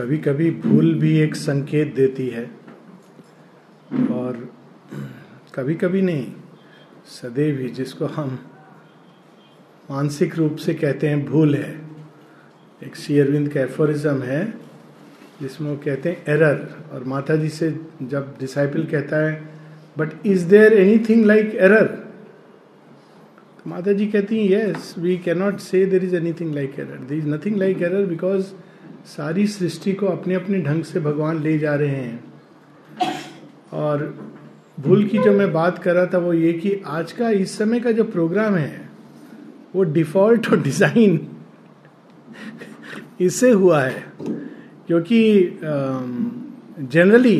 कभी कभी भूल भी एक संकेत देती है। और कभी कभी नहीं, सदैव ही जिसको हम मानसिक रूप से कहते हैं भूल है। एक सी अरविंद का एफोरिज्म है, जिसमें वो कहते हैं एरर और माता जी से जब डिसाइपल कहता है but is there anything like error माता जी कहती हैं yes we can not say there is anything like error there is nothing like error because सारी सृष्टि को अपने अपने ढंग से भगवान ले जा रहे हैं। और भूल की जो मैं बात कर रहा था वो ये कि आज का इस समय का जो प्रोग्राम है, वो डिफ़ॉल्ट और डिज़ाइन इससे हुआ है। क्योंकि जनरली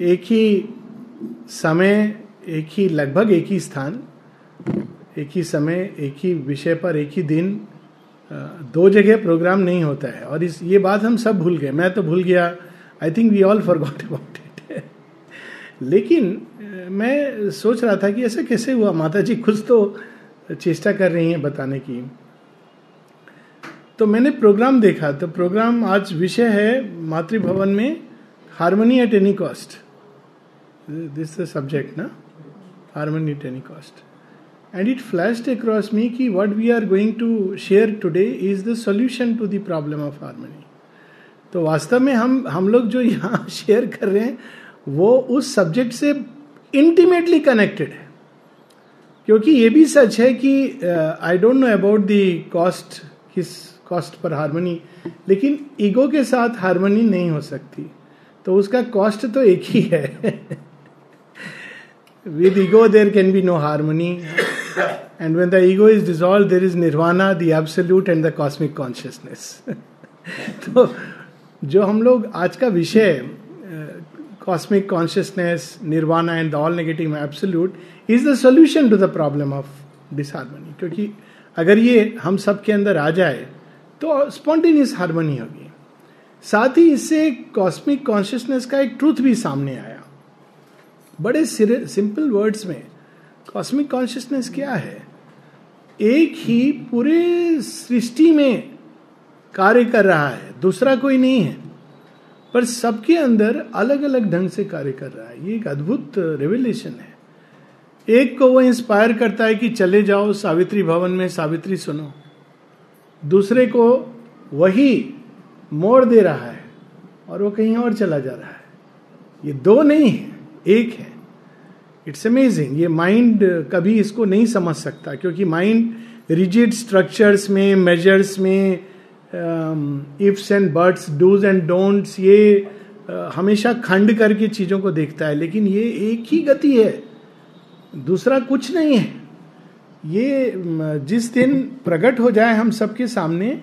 एक ही समय, एक ही, लगभग एक ही स्थान, एक ही समय, एक ही विषय पर, एक ही दिन दो जगह प्रोग्राम नहीं होता है। और इस, ये बात हम सब भूल गए। मैं तो भूल गया। I think we all forgot about it लेकिन मैं सोच रहा था कि ऐसा कैसे हुआ? माता जी खुद तो चेष्टा कर रही हैं बताने की। तो मैंने प्रोग्राम देखा। तो प्रोग्राम आज विषय है मातृभवन में harmony at any cost. This subject ना? Harmony at any cost. And it flashed across me कि what we are going to share today is the solution to the problem of harmony. तो वास्तव में हम हम लोग जो यहाँ शेयर कर रहे हैं, वो उस सब्जेक्ट से इंटीमेटली कनेक्टेड है। क्योंकि ये भी सच है कि I don't know about the cost किस कॉस्ट पर हारमोनी लेकिन ईगो के साथ हारमोनी नहीं हो सकती। तो उसका कॉस्ट तो एक ही है। With ego there can be no harmony and when the ego is dissolved, there is nirvana, the absolute, and the cosmic consciousness. तो जो हम लोग आज का विषय cosmic consciousness nirvana and the all negative absolute is the solution to the problem of disharmony क्योंकि अगर ये हम सब के अंदर आ जाए तो स्पॉन्टेनियस हारमोनी होगी। साथ ही इससे कॉस्मिक कॉन्शियसनेस का एक ट्रूथ भी सामने आया। बड़े सिंपल वर्ड्स में कॉस्मिक कॉन्शियसनेस क्या है? एक ही पूरे सृष्टि में कार्य कर रहा है, दूसरा कोई नहीं है। पर सबके अंदर अलग अलग ढंग से कार्य कर रहा है। ये एक अद्भुत रेवल्यूशन है। एक को वो इंस्पायर करता है कि चले जाओ, सावित्री भवन में सावित्री सुनो। दूसरे को वही मोड़ दे रहा है और वो कहीं और चला जा रहा है। ये दो नहीं है, एक है। इट्स अमेजिंग ये माइंड कभी इसको नहीं समझ सकता क्योंकि माइंड रिजिड स्ट्रक्चर्स में मेजर्स में ifs and buts dos and don'ts ये uh, हमेशा खंड करके चीज़ों को देखता है लेकिन ये एक ही गति है दूसरा कुछ नहीं है। ये जिस दिन प्रकट हो जाए हम सबके सामने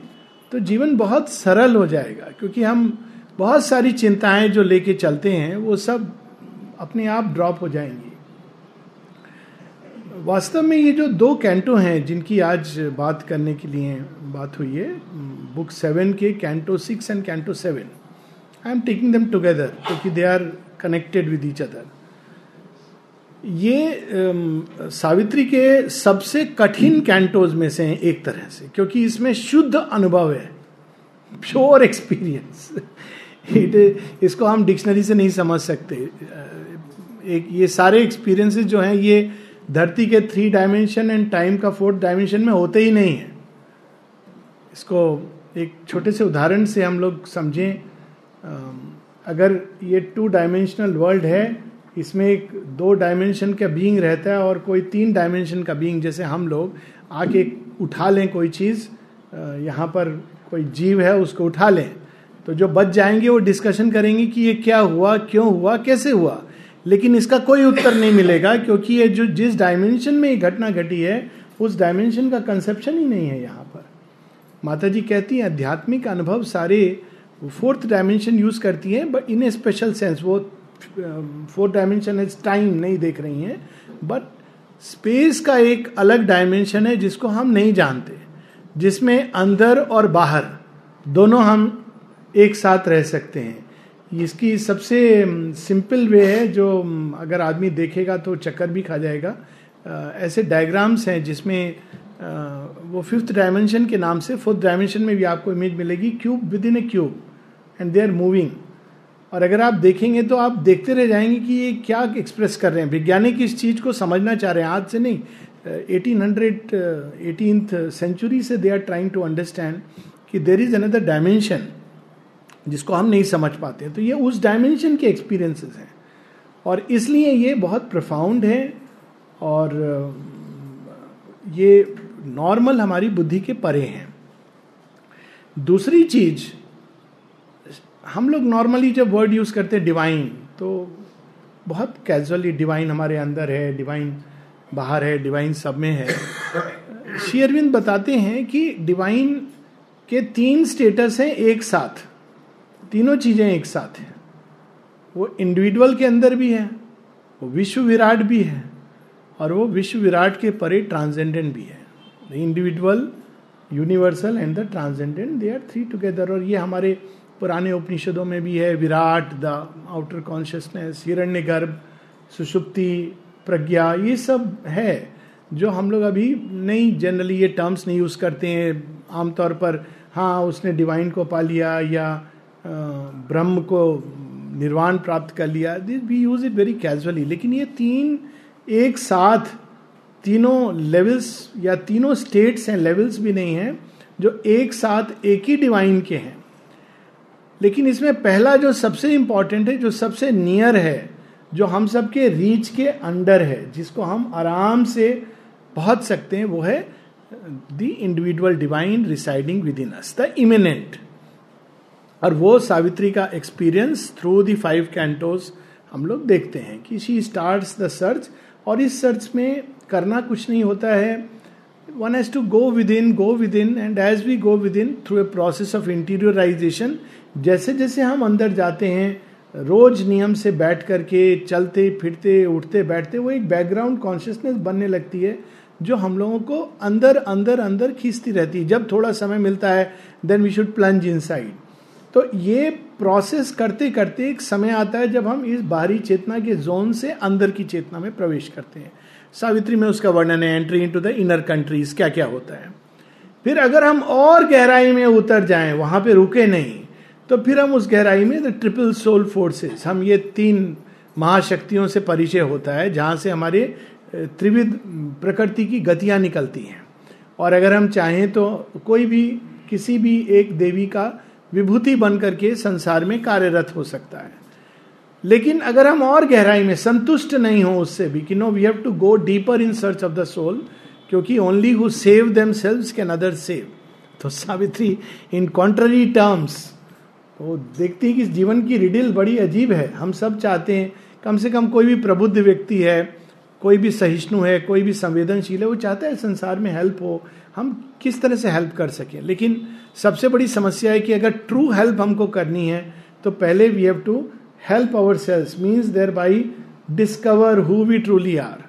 तो जीवन बहुत सरल हो जाएगा क्योंकि हम बहुत सारी चिंताएँ जो लेके चलते हैं वो सब अपने आप ड्रॉप हो जाएँगी। वास्तव में ये जो दो कैंटो हैं जिनकी आज बात करने के लिए बात हुई है बुक सेवन के canto six and canto seven, I am taking them together क्योंकि they are connected with each other ये सावित्री के सबसे कठिन कैंटोज में से हैं एक तरह से, क्योंकि इसमें शुद्ध अनुभव है प्योर एक्सपीरियंस इसको हम डिक्शनरी से नहीं समझ सकते। एक, ये सारे एक्सपीरियंसेस जो हैं, ये धरती के थ्री डायमेंशन एंड टाइम का फोर्थ डायमेंशन में होते ही नहीं है। इसको एक छोटे से उदाहरण से हम लोग समझें अगर ये टू डायमेंशनल वर्ल्ड है, इसमें एक दो डायमेंशन का बीइंग रहता है और कोई तीन डायमेंशन का बीइंग जैसे हम लोग आके उठा लें कोई चीज़ यहाँ पर कोई जीव है उसको उठा लें तो जो बच जाएँगे वो डिस्कशन करेंगे कि ये क्या हुआ, क्यों हुआ, कैसे हुआ। लेकिन इसका कोई उत्तर नहीं मिलेगा, क्योंकि ये जो जिस डायमेंशन में ये घटना घटी है, उस डायमेंशन का कंसेप्शन ही नहीं है यहाँ पर। माता जी कहती हैं, आध्यात्मिक अनुभव सारे फोर्थ डायमेंशन यूज़ करती हैं but in a special sense वो फोर्थ डायमेंशन इज़ टाइम नहीं देख रही हैं बट स्पेस का एक अलग डायमेंशन है जिसको हम नहीं जानते, जिसमें अंदर और बाहर दोनों हम एक साथ रह सकते हैं। इसकी सबसे सिंपल वे है जो अगर आदमी देखेगा तो चक्कर भी खा जाएगा। ऐसे डायग्राम्स हैं जिसमें वो फिफ्थ डायमेंशन के नाम से फोर्थ डायमेंशन में भी आपको इमेज मिलेगी cube within a cube and they are moving और अगर आप देखेंगे तो आप देखते रह जाएँगे कि ये क्या एक्सप्रेस कर रहे हैं। वैज्ञानिक इस चीज़ को समझना चाह रहे हैं। आज से नहीं एटीन हंड्रेड एटीन सेंचुरी से they are trying to understand कि देर इज़ अनदर डायमेंशन जिसको हम नहीं समझ पाते तो ये उस डायमेंशन के एक्सपीरियंसेस हैं। और इसलिए ये बहुत प्रफाउंड है और ये नॉर्मल हमारी बुद्धि के परे हैं। दूसरी चीज़, हम लोग नॉर्मली जब वर्ड यूज़ करते हैं डिवाइन तो बहुत कैजुअली डिवाइन हमारे अंदर है डिवाइन बाहर है डिवाइन सब में है। शेयरविंद बताते हैं कि डिवाइन के तीन स्टेटस हैं एक साथ। तीनों चीज़ें एक साथ हैं। वो इंडिविजुअल के अंदर भी है, वो विश्व विराट भी है, और वो विश्व विराट के परे ट्रांसजेंडेंट भी है। The individual universal and the transcendent they are three together और ये हमारे पुराने उपनिषदों में भी है, विराट द आउटर कॉन्शियसनेस हिरण्य गर्भ सुषुप्ति, प्रज्ञा, ये सब है, जो हम लोग अभी नहीं जनरली ये टर्म्स नहीं यूज़ करते हैं। आमतौर पर हाँ उसने डिवाइन को पा लिया या ब्रह्म को निर्वाण प्राप्त कर लिया। This we use it very casually लेकिन ये तीन एक साथ तीनों लेवल्स या तीनों स्टेट्स हैं लेवल्स भी नहीं हैं, जो एक साथ एक ही डिवाइन के हैं। लेकिन इसमें पहला जो सबसे इंपॉर्टेंट है, जो सबसे नियर है, जो हम सबके रीच के अंडर है, जिसको हम आराम से पहुँच सकते हैं, वो है the individual divine residing within us the immanent और वो सावित्री का experience through the five cantos हम लोग देखते हैं कि शी स्टार्ट द सर्च और इस सर्च में करना कुछ नहीं होता है। One has to go within go within and as we go within through a process of interiorization जैसे जैसे हम अंदर जाते हैं, रोज नियम से बैठ करके चलते, फिरते, उठते, बैठते, वो एक बैकग्राउंड कॉन्शियसनेस बनने लगती है, जो हम लोगों को अंदर अंदर अंदर खींचती रहती है। जब थोड़ा समय मिलता है then we should plunge inside तो ये प्रोसेस करते करते एक समय आता है जब हम इस बाहरी चेतना के जोन से अंदर की चेतना में प्रवेश करते हैं। सावित्री में उसका वर्णन है entry into the inner countries क्या क्या होता है। फिर अगर हम और गहराई में उतर जाएँ, वहाँ पे रुके नहीं तो फिर हम उस गहराई में द ट्रिपल सोल फोर्सेस हम ये तीन महाशक्तियों से परिचय होता है, जहाँ से हमारे त्रिविध, प्रकृति की गतियाँ निकलती हैं। और अगर हम चाहें तो कोई भी, किसी भी एक देवी का विभूति बन करके संसार में कार्यरत हो सकता है। लेकिन अगर हम और गहराई में संतुष्ट नहीं हो उससे भी, कि no we have to go deeper in search of the soul क्योंकि only who save themselves can other save तो सावित्री इन कॉन्ट्ररी टर्म्स वो देखती है कि जीवन की रिडिल बड़ी अजीब है। हम सब चाहते हैं, कम से कम कोई भी प्रबुद्ध व्यक्ति है कोई भी सहिष्णु है, कोई भी संवेदनशील है, वो चाहता है संसार में हेल्प हो। हम किस तरह से हेल्प कर सकें? लेकिन सबसे बड़ी समस्या है कि अगर ट्रू हेल्प हमको करनी है तो पहले we have to help ourselves means thereby discover who we truly are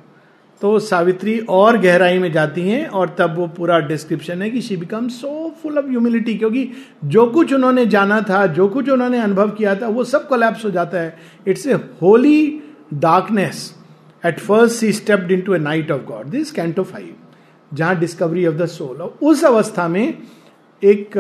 तो सावित्री और गहराई में जाती हैं और तब वो पूरा डिस्क्रिप्शन है कि she become so full of humility क्योंकि जो कुछ उन्होंने जाना था, जो कुछ उन्होंने अनुभव किया था, वो सब कोलैप्स हो जाता है। It's a holy darkness at first she stepped into a night of God this canto five जहाँ डिस्कवरी ऑफ़ द सोल और उस अवस्था में एक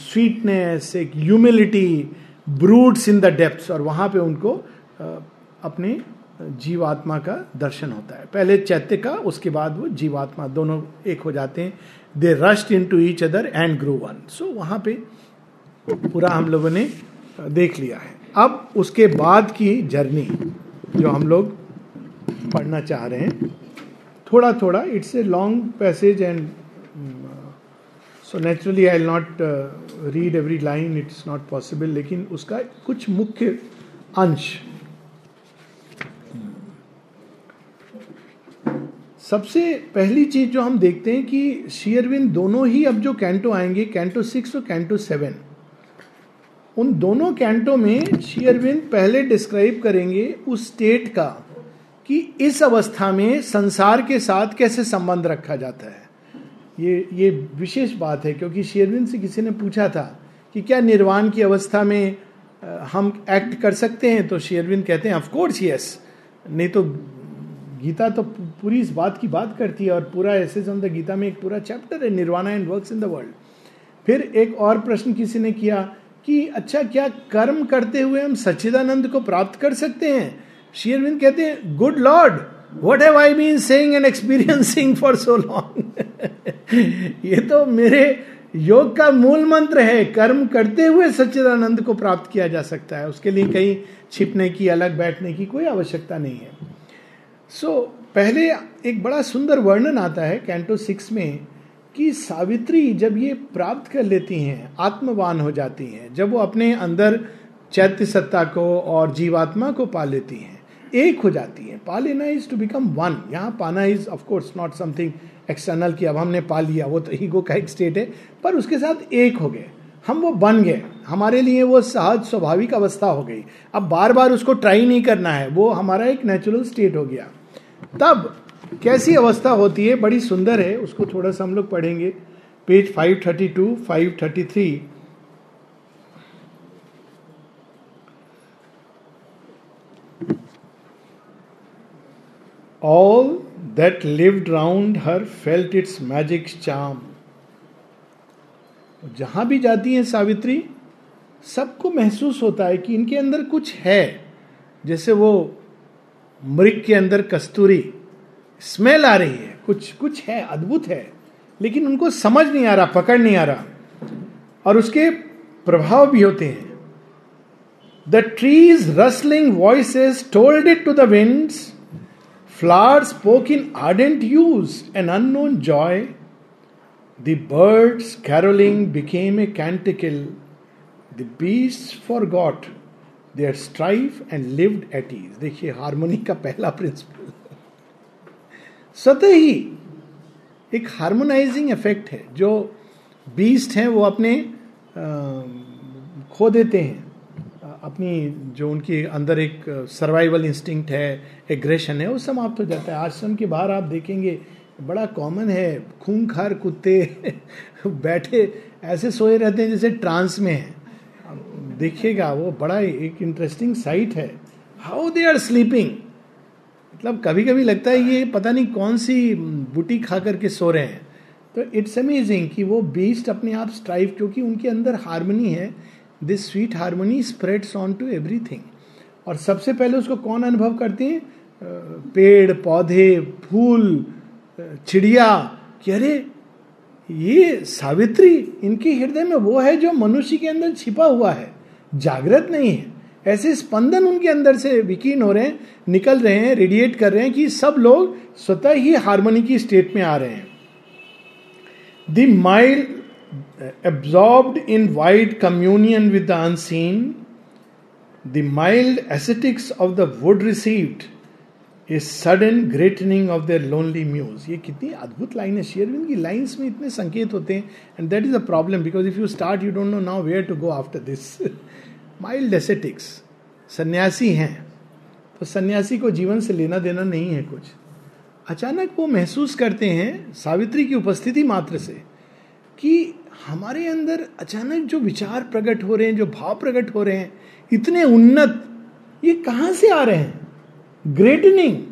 स्वीटनेस um, एक humility broods in the depth और वहाँ पे उनको uh, अपने जीवात्मा का दर्शन होता है। पहले चैत्य का उसके बाद वो जीवात्मा दोनों एक हो जाते हैं। They rushed into each other and grow one so वहाँ पे पूरा हम लोगों ने देख लिया है। अब उसके बाद की जर्नी जो हम लोग पढ़ना चाह रहे हैं। थोड़ा थोड़ा it's a long passage and so naturally I not read every line it's not possible लेकिन उसका कुछ मुख्य अंश। सबसे पहली चीज़ जो हम देखते हैं कि शेयरविन दोनों ही अब जो कैंटो आएँगे कैंटो सिक्स और कैंटो सेवन उन दोनों कैंटो में शेयरविन पहले डिस्क्राइब करेंगे उस स्टेट का। कि इस अवस्था में संसार के साथ कैसे संबंध रखा जाता है? ये ये विशेष बात है, क्योंकि शेयरविन से किसी ने पूछा था कि क्या निर्वाण की अवस्था में हम एक्ट कर सकते हैं? तो शेयरविन कहते हैं ऑफकोर्स यस नहीं तो गीता तो पूरी इस बात की बात करती है और पूरा ऐसे द गीता में एक पूरा चैप्टर है, nirvana and works in the world फिर एक और प्रश्न किसी ने किया कि अच्छा क्या कर्म करते हुए हम सच्चिदानंद को प्राप्त कर सकते हैं? शेयरविंद कहते हैं good Lord what have I been saying and experiencing for so long ये तो मेरे योग का मूल मंत्र है कर्म करते हुए सच्चिदानंद को प्राप्त किया जा सकता है। उसके लिए कहीं छिपने की अलग बैठने की कोई आवश्यकता नहीं है। सो so, पहले एक बड़ा सुंदर वर्णन आता है कैंटो सिक्स में कि सावित्री जब ये प्राप्त कर लेती हैं आत्मवान हो जाती हैं जब वो अपने अंदर चैत्य सत्ता को और जीवात्मा को पा लेती हैं एक हो जाती है। पा लेना इज़ टू बिकम वन यहाँ पाना is of course not something external कि अब हमने पा लिया, वो तो ईगो का एक स्टेट है, पर उसके साथ एक हो गए। हम वो बन गए। हमारे लिए वो सहज, स्वाभाविक अवस्था हो गई। अब बार बार उसको ट्राई नहीं करना है। वो हमारा एक नेचुरल स्टेट हो गया। तब कैसी अवस्था होती है? बड़ी सुंदर है। उसको थोड़ा सा हम लोग पढ़ेंगे। Page 532 533 all that lived round her felt its magic charm जहाँ भी जाती हैं सावित्री, सबको महसूस होता है कि इनके अंदर कुछ है। जैसे वो मृग के अंदर कस्तूरी स्मेल आ रही है। कुछ कुछ है, अद्भुत है, लेकिन उनको समझ नहीं आ रहा, पकड़ नहीं आ रहा। और उसके प्रभाव भी होते हैं। The trees rustling voice told it to the winds spoke in ardent hues an unknown joy the birds caroling became a canticle the beast forgot their strife and lived at ease देखिए harmony का पहला principal स्वतः ही एक harmonising effect है। जो beast हैं, वो अपने खो देते हैं। अपनी जो उनके अंदर एक सर्वाइवल इंस्टिंक्ट है एग्रेशन है, वो समाप्त हो जाता है। आश्रम के बाहर आप देखेंगे, बड़ा कॉमन है। खूंखार कुत्ते बैठे, ऐसे सोए रहते हैं जैसे ट्रांस में है। देखिएगा, वो बड़ा एक इंटरेस्टिंग साइट है। हाउ दे आर स्लीपिंग मतलब कभी कभी लगता है ये पता नहीं कौन सी बूटी खा करके सो रहे हैं। तो इट्स अमेजिंग कि वो बीस्ट अपने आप स्ट्राइव क्योंकि उनके अंदर हारमोनी है। This sweet harmony spreads on to everything और सबसे पहले उसको कौन अनुभव करते हैं? पेड़, पौधे, फूल चिड़िया। कि अरे, ये सावित्री, इनके हृदय में वो है जो मनुष्य के अंदर छिपा हुआ है। जागृत नहीं है। ऐसे स्पंदन उनके अंदर से विकीन हो रहे हैं, निकल रहे हैं रेडिएट कर रहे हैं कि सब लोग स्वतः ही हारमोनी की स्टेट में आ रहे हैं। The mild absorbed in wide communion with the unseen the mild ascetics of the wood received a sudden greatening of their lonely muse ये कितनी अद्भुत लाइन है शेयरविंद की लाइन्स में इतने संकेत होते हैं and that is a problem because if you start you don't know now where to go after this mild ascetics सन्यासी हैं तो सन्यासी को जीवन से लेना देना नहीं है कुछ। अचानक वो महसूस करते हैं, सावित्री की उपस्थिति मात्र से, कि हमारे अंदर अचानक जो विचार प्रकट हो रहे हैं, जो भाव प्रकट हो रहे हैं, इतने उन्नत, ये कहाँ से आ रहे हैं? ग्रेटनिंग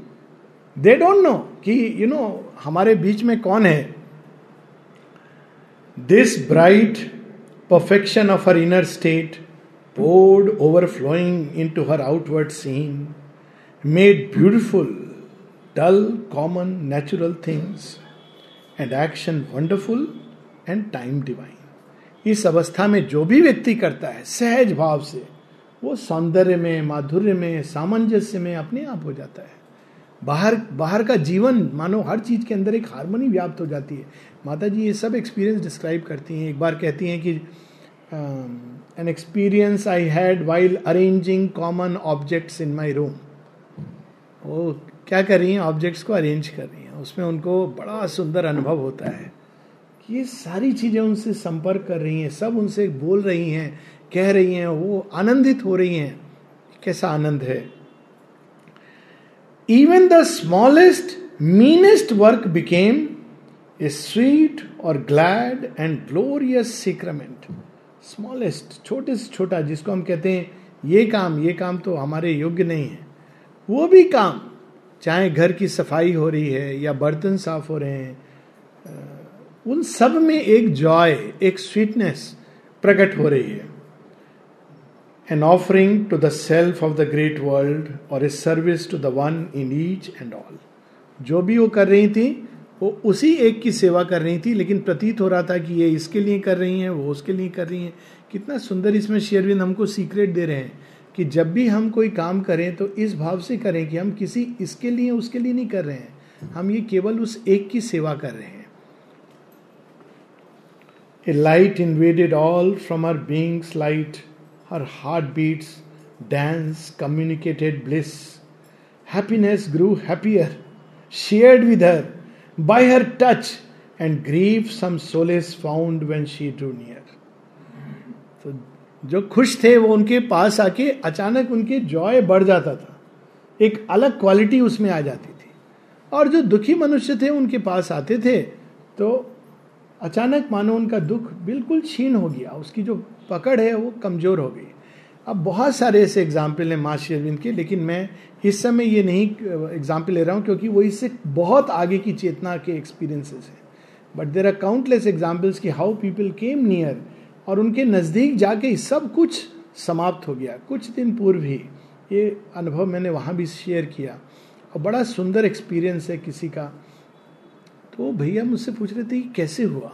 दे डोंट नो कि यू नो हमारे बीच में कौन है? This bright perfection of her inner state poured overflowing into her outward scene made beautiful dull common natural things and action wonderful and time divine इस अवस्था में जो भी व्यक्ति करता है, सहज भाव से, वो सौंदर्य में, माधुर्य में, सामंजस्य में अपने आप हो जाता है। बाहर बाहर का जीवन, मानो हर चीज़ के अंदर एक हारमोनी व्याप्त हो जाती है। माता जी ये सब एक्सपीरियंस डिस्क्राइब करती हैं। एक बार कहती हैं कि an experience I had while arranging common objects in my room वो क्या कर रही हैं? ऑब्जेक्ट्स को अरेंज कर रही हैं। उसमें उनको बड़ा सुंदर अनुभव होता है। ये सारी चीज़ें उनसे संपर्क कर रही हैं, सब उनसे बोल रही हैं, कह रही हैं, वो आनंदित हो रही हैं। कैसा आनंद है? Even the smallest meanest work became a sweet और glad and glorious sacrament smallest छोटे से छोटा, जिसको हम कहते हैं, ये काम ये काम तो हमारे योग्य नहीं है। वो भी काम, चाहे घर की सफ़ाई हो रही है या बर्तन साफ़ हो रहे हैं उन सब में एक जॉय एक स्वीटनेस प्रकट हो रही है। An offering to the self of the great world और a service to the one in each and all जो भी वो कर रही थी, वो उसी एक की सेवा कर रही थी, लेकिन प्रतीत हो रहा था कि ये इसके लिए कर रही हैं, वो उसके लिए कर रही हैं। कितना सुंदर इसमें शेयरविंद हमको सीक्रेट दे रहे हैं कि जब भी हम कोई काम करें तो इस भाव से करें कि हम किसी इसके लिए, उसके लिए नहीं कर रहे हैं। हम ये केवल उस एक की सेवा कर रहे हैं। Light invaded all from her being's light her heart beats dance communicated bliss happiness grew happier shared with her by her touch, and grief some solace found when she drew near. तो जो खुश थे वो उनके पास आके अचानक उनके Joy बढ़ जाता था। एक अलग क्वालिटी उसमें आ जाती थी। और जो दुखी मनुष्य थे उनके पास आते थे तो अचानक मानो उनका दुख बिल्कुल छीन हो गया, उसकी जो पकड़ है वो कमज़ोर हो गई। अब बहुत सारे ऐसे एग्ज़ाम्पल हैं माँ शेरविंद के, लेकिन मैं इस समय ये नहीं एग्ज़ाम्पल ले रहा हूँ क्योंकि वो इससे बहुत आगे की चेतना के एक्सपीरियंसेस हैं। But there are countless examples की हाउ पीपल केम नियर और उनके नज़दीक जाके सब कुछ समाप्त हो गया। कुछ दिन पूर्व ही ये अनुभव मैंने वहाँ भी शेयर किया। और बड़ा सुंदर एक्सपीरियंस है किसी का। तो भैया मुझसे पूछ रहे थे कि कैसे हुआ?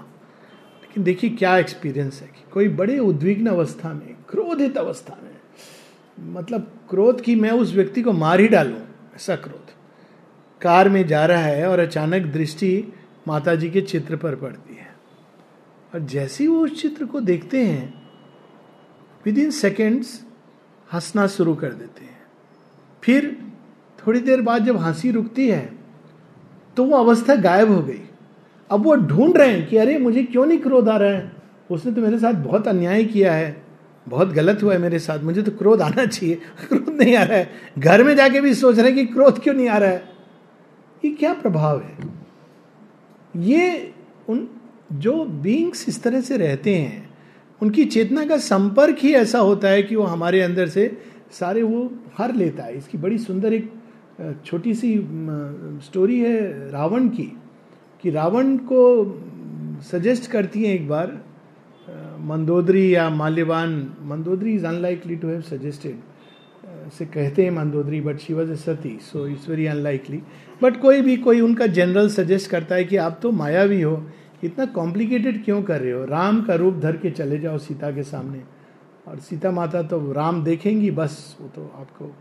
लेकिन देखिए क्या एक्सपीरियंस है कि कोई बड़े उद्विग्न अवस्था में, क्रोधित अवस्था में मतलब क्रोध की मैं उस व्यक्ति को मार ही डालू, ऐसा क्रोध। कार में जा रहा है और अचानक दृष्टि माता जी के चित्र पर पड़ती है। और जैसे ही वो उस चित्र को देखते हैं विद इन सेकेंड्स हंसना शुरू कर देते हैं। फिर थोड़ी देर बाद जब हँसी रुकती है तो वो अवस्था गायब हो गई। अब वो ढूंढ रहे हैं कि, अरे, मुझे क्यों नहीं क्रोध आ रहा है? उसने तो मेरे साथ बहुत अन्याय किया है। बहुत गलत हुआ है मेरे साथ। मुझे तो क्रोध आना चाहिए। क्रोध नहीं आ रहा है। घर में जाके भी सोच रहे हैं कि क्रोध क्यों नहीं आ रहा है? ये क्या प्रभाव है? ये उन जो बींग्स इस तरह से रहते हैं, उनकी चेतना का संपर्क ही ऐसा होता है कि वो हमारे अंदर से सारे वो हर लेता है। इसकी बड़ी सुंदर एक छोटी सी स्टोरी है रावण की, कि रावण को सजेस्ट करती हैं एक बार मंदोदरी या Malyavan, Mandodari is unlikely to have suggested से कहते हैं Mandodari but she was a sati so it's very unlikely but कोई भी, कोई उनका जनरल सजेस्ट करता है कि आप तो मायावी हो, इतना कॉम्प्लिकेटेड क्यों कर रहे हो? राम का रूप धर के चले जाओ सीता के सामने। और सीता माता तो राम देखेंगी, बस वो तो आपको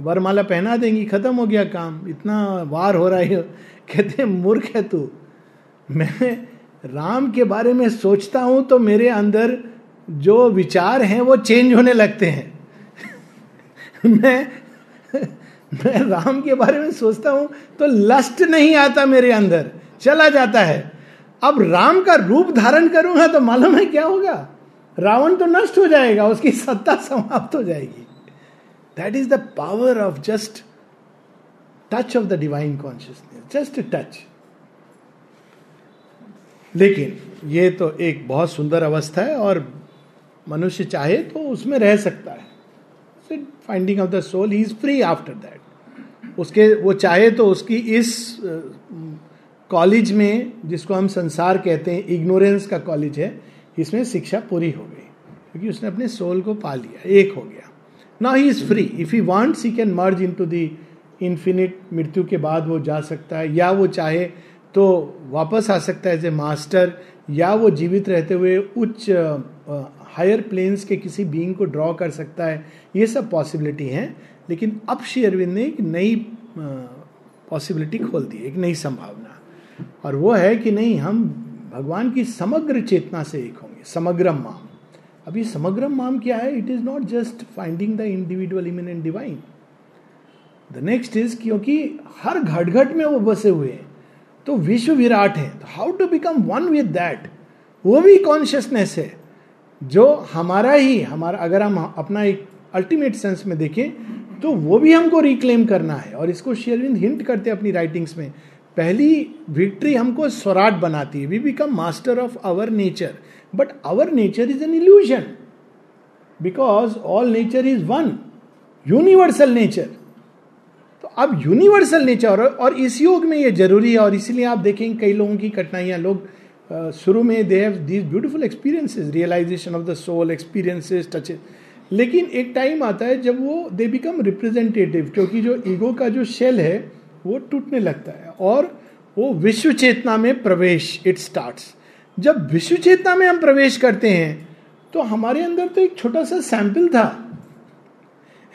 वरमाला पहना देंगी, खत्म हो गया काम। इतना वार हो रहा है। कहते मूर्ख है तू। मैं राम के बारे में सोचता हूँ तो मेरे अंदर जो विचार हैं, वो चेंज होने लगते हैं। मैं मैं राम के बारे में सोचता हूँ तो लस्ट नहीं आता मेरे अंदर, चला जाता है। अब राम का रूप धारण करूँगा तो मालूम है क्या होगा? रावण तो नष्ट हो जाएगा, उसकी सत्ता समाप्त हो जाएगी। That is the power of just touch of the divine consciousness just touch लेकिन ये तो एक बहुत सुंदर अवस्था है और मनुष्य चाहे तो उसमें रह सकता है। Finding of the soul is free after that उसके, वो चाहे तो उसकी इस कॉलेज में, जिसको हम संसार कहते हैं इग्नोरेंस का कॉलेज है, इसमें शिक्षा पूरी हो गई, क्योंकि उसने अपने सोल को पा लिया, एक हो गया। ना he is free if he wants he can merge into the infinite मृत्यु के बाद वो जा सकता है। या वो चाहे तो वापस आ सकता है एज ए मास्टर या वो जीवित रहते हुए उच्च हायर प्लेन्स के किसी बींग को ड्रॉ कर सकता है। ये सब पॉसिबिलिटी हैं। लेकिन अब श्री अरविंद ने एक नई पॉसिबिलिटी खोल दी एक नई संभावना। और वो है कि नहीं, हम भगवान की समग्र चेतना से एक होंगे। समग्रम माम। अभी समग्रम माम क्या है? It is not just finding the individual immanent divine the next is क्योंकि हर घट घट में वो बसे हुए हैं तो विश्व विराट है। तो how to become one with that वो भी कॉन्शियसनेस है, जो हमारा ही, हमारा, अगर हम अपना एक अल्टीमेट सेंस में देखें तो वो भी हमको रिक्लेम करना है। और इसको शेरविंद हिंट करते हैं अपनी राइटिंग्स में। पहली विक्ट्री हमको स्वराट बनाती है। We become master of our nature but our nature is an illusion because all nature is one universal nature तो अब यूनिवर्सल नेचर और इस योग में ये ज़रूरी है और इसीलिए आप देखेंगे कई लोगों की कठिनाइयाँ, लोग शुरू में they have these beautiful experiences realization of the soul experiences touch लेकिन एक टाइम आता है जब वो दे बिकम रिप्रेजेंटेटिव क्योंकि जो ईगो का जो शेल है, वो टूटने लगता है और वो विश्व चेतना में प्रवेश इट स्टार्ट जब विश्व चेतना में हम प्रवेश करते हैं तो हमारे अंदर तो एक छोटा सा सैंपल था।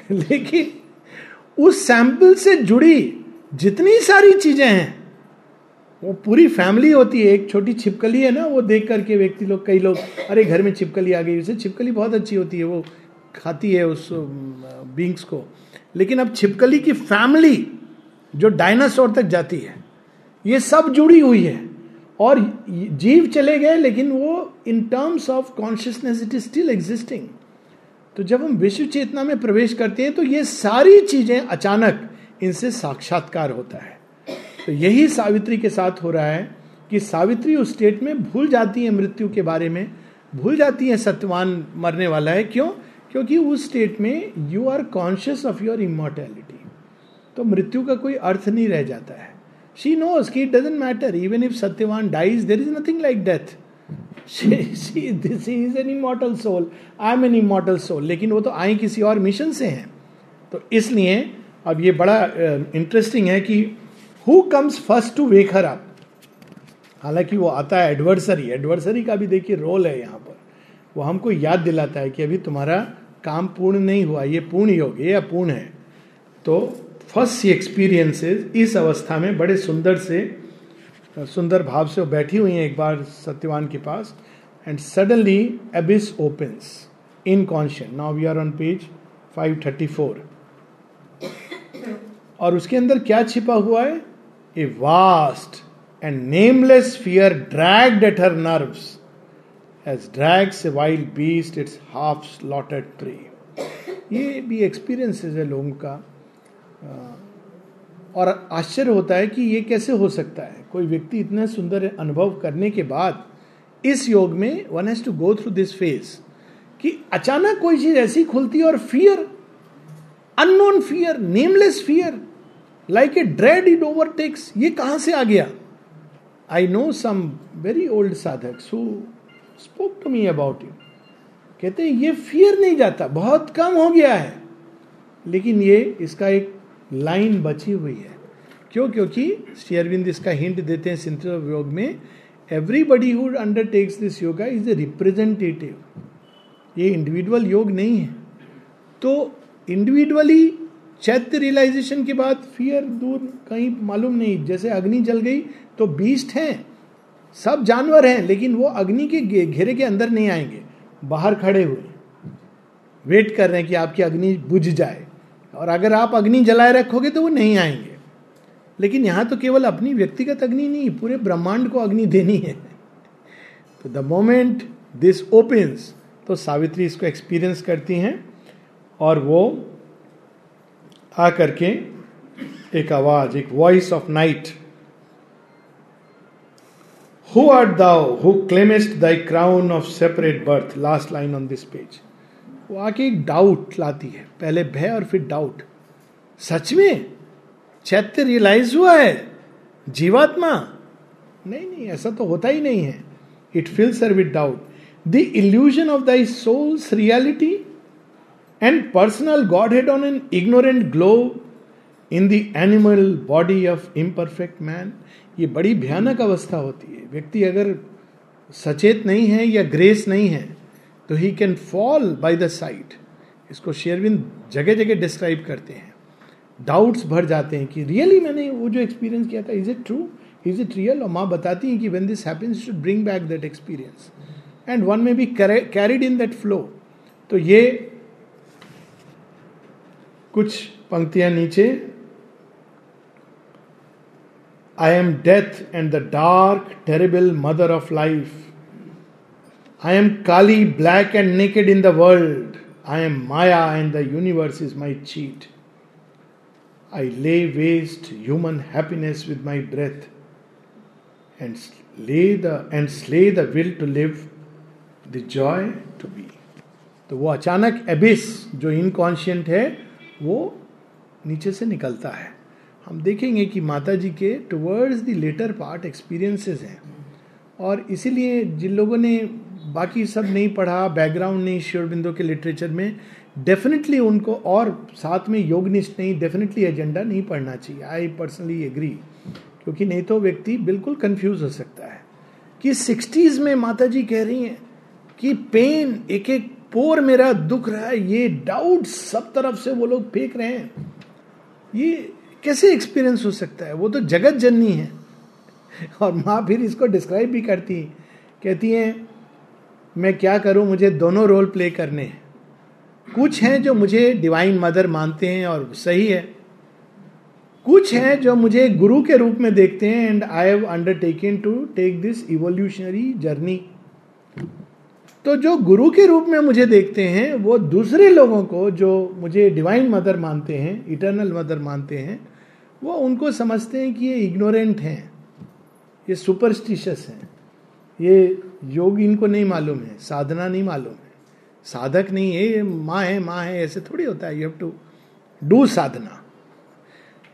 लेकिन उस सैंपल से जुड़ी जितनी सारी चीज़ें हैं, वो पूरी फैमिली होती है। एक छोटी छिपकली है ना, वो देख करके व्यक्ति लोग, कई लोग, अरे घर में छिपकली आ गई, उसे छिपकली बहुत अच्छी होती है, वो खाती है उस बींग्स को। लेकिन अब छिपकली की फैमिली जो डायनासोर तक जाती है, ये सब जुड़ी हुई है। और जीव चले गए, लेकिन वो in terms of consciousness it is still existing तो जब हम विश्व चेतना में प्रवेश करते हैं तो ये सारी चीज़ें अचानक इनसे साक्षात्कार होता है। तो यही सावित्री के साथ हो रहा है कि सावित्री उस स्टेट में भूल जाती है मृत्यु के बारे में। भूल जाती है सत्यवान मरने वाला है। क्यों? क्योंकि उस स्टेट में you are conscious of your immortality तो मृत्यु का कोई अर्थ नहीं रह जाता है। शी नोज़ की it doesn't matter even if Satyavan dies there is nothing like death this is an immortal soul I am an immortal soul लेकिन वो तो आए किसी और मिशन से हैं। तो इसलिए अब ये बड़ा इंटरेस्टिंग uh, है कि who comes first to wake her up हालाँकि वो आता है एडवर्सरी एडवर्सरी का भी देखिए रोल है यहाँ पर। वो हमको याद दिलाता है कि अभी तुम्हारा काम पूर्ण नहीं हुआ। ये पूर्ण योग ये अपूर्ण है। तो फ़र्स्ट सी एक्सपीरियंसेस इस अवस्था में बड़े सुंदर से, सुंदर भाव से बैठी हुई हैं एक बार सत्यवान के पास and suddenly abyss opens inconscious now we are on page 534 और उसके अंदर क्या छिपा हुआ है? A vast and nameless fear dragged at her nerves as drags a wild beast its half slaughtered tree ये भी एक्सपीरियंसेस है लोगों का। और आश्चर्य होता है कि ये कैसे हो सकता है? कोई व्यक्ति इतना सुंदर अनुभव करने के बाद इस योग में one has to go through this phase कि अचानक कोई चीज़ ऐसी खुलती है और fear unknown fear nameless fear like a dread it overtakes ये कहाँ से आ गया? I know some very old साधक so spoke to me about you कहते हैं, ये फियर नहीं जाता, बहुत कम हो गया है। लेकिन ये इसका एक लाइन बची हुई है। क्यों? क्योंकि शेयरविंद इसका हिंट देते हैं सिंथ योग में everybody who undertakes this yoga is a representative ये इंडिविजुअल योग नहीं है। तो इंडिविजुअली चैत्य रियलाइजेशन के बाद फियर दूर, कहीं मालूम नहीं। जैसे अग्नि जल गई तो बीस्ट हैं। सब जानवर हैं, लेकिन वो अग्नि के घेरे के अंदर नहीं आएँगे। बाहर खड़े हुए। वेट कर रहे हैं कि आपकी अग्नि बुझ जाए। और अगर आप अग्नि जलाए रखोगे तो वो नहीं आएँगे। लेकिन यहाँ तो केवल अपनी व्यक्तिगत अग्नि नहीं, पूरे ब्रह्मांड को अग्नि देनी है। तो द मोमेंट दिस ओपन्स तो सावित्री इसको एक्सपीरियंस करती हैं और वो आ करके एक आवाज़, एक voice of night who are thou who claimest thy crown of separate birth last line on this page वो आके एक डाउट लाती है। पहले भय और फिर डाउट सच में? चैत्य रियलाइज़ हुआ है? जीवात्मा? नहीं नहीं, ऐसा तो होता ही नहीं है। It feels sure without the illusion of thy soul's reality and personal godhead on an ignorant glow in the animal body of imperfect man ये बड़ी भयानक अवस्था होती है। व्यक्ति अगर सचेत नहीं है या ग्रेस नहीं है तो he can fall by the side इसको शेयरविंद जगह जगह डिस्क्राइब करते हैं। डाउट्स भर जाते हैं कि रियली मैंने वो जो एक्सपीरियंस किया था is it true is it real और माँ बताती हैं कि when this happens should bring back that experience and one may be carried in that flow तो ये कुछ पंक्तियाँ नीचे। I am death and the dark terrible mother of life I am Kali black and naked in the world I am Maya and the universe is my cheat I lay waste human happiness with my breath and lay the end slay the will to live the joy to be तो वो अचानक abyss जो inconscient है, वो नीचे से निकलता है। हम देखेंगे कि माता जी के towards the latter part experiences हैं। और इसीलिए जिन लोगों ने बाकी सब नहीं पढ़ा बैकग्राउंड नहीं श्योर बिंदु के लिटरेचर में डेफिनेटली उनको और साथ में योगनिष्ठ नहीं डेफिनेटली एजेंडा नहीं पढ़ना चाहिए। आई पर्सनली एग्री क्योंकि नहीं तो व्यक्ति बिल्कुल कंफ्यूज हो सकता है। कि सिक्सटीज में माता जी कह रही हैं कि पेन एक एक पोर मेरा दुख रहा है, ये डाउट सब तरफ़ से वो लोग फेंक रहे हैं। ये कैसे एक्सपीरियंस हो सकता है? वो तो जगत जननी है। और माँ फिर इसको डिस्क्राइब भी करती कहती हैं मैं क्या करूँ? मुझे दोनों रोल प्ले करने हैं। कुछ हैं जो मुझे डिवाइन मदर मानते हैं और सही है। कुछ हैं जो मुझे गुरु के रूप में देखते हैं and I have undertaken to take this evolutionary journey तो जो गुरु के रूप में मुझे देखते हैं, वो दूसरे लोगों को जो मुझे डिवाइन मदर मानते हैं इटर्नल मदर मानते हैं, वो उनको समझते हैं कि ये इग्नोरेंट हैं, ये सुपरस्टिशियस हैं। ये योग इनको नहीं मालूम है, साधना नहीं मालूम है। साधक नहीं है, ये माँ है माँ है, ऐसे थोड़ी होता है यू हैव टू डू साधना।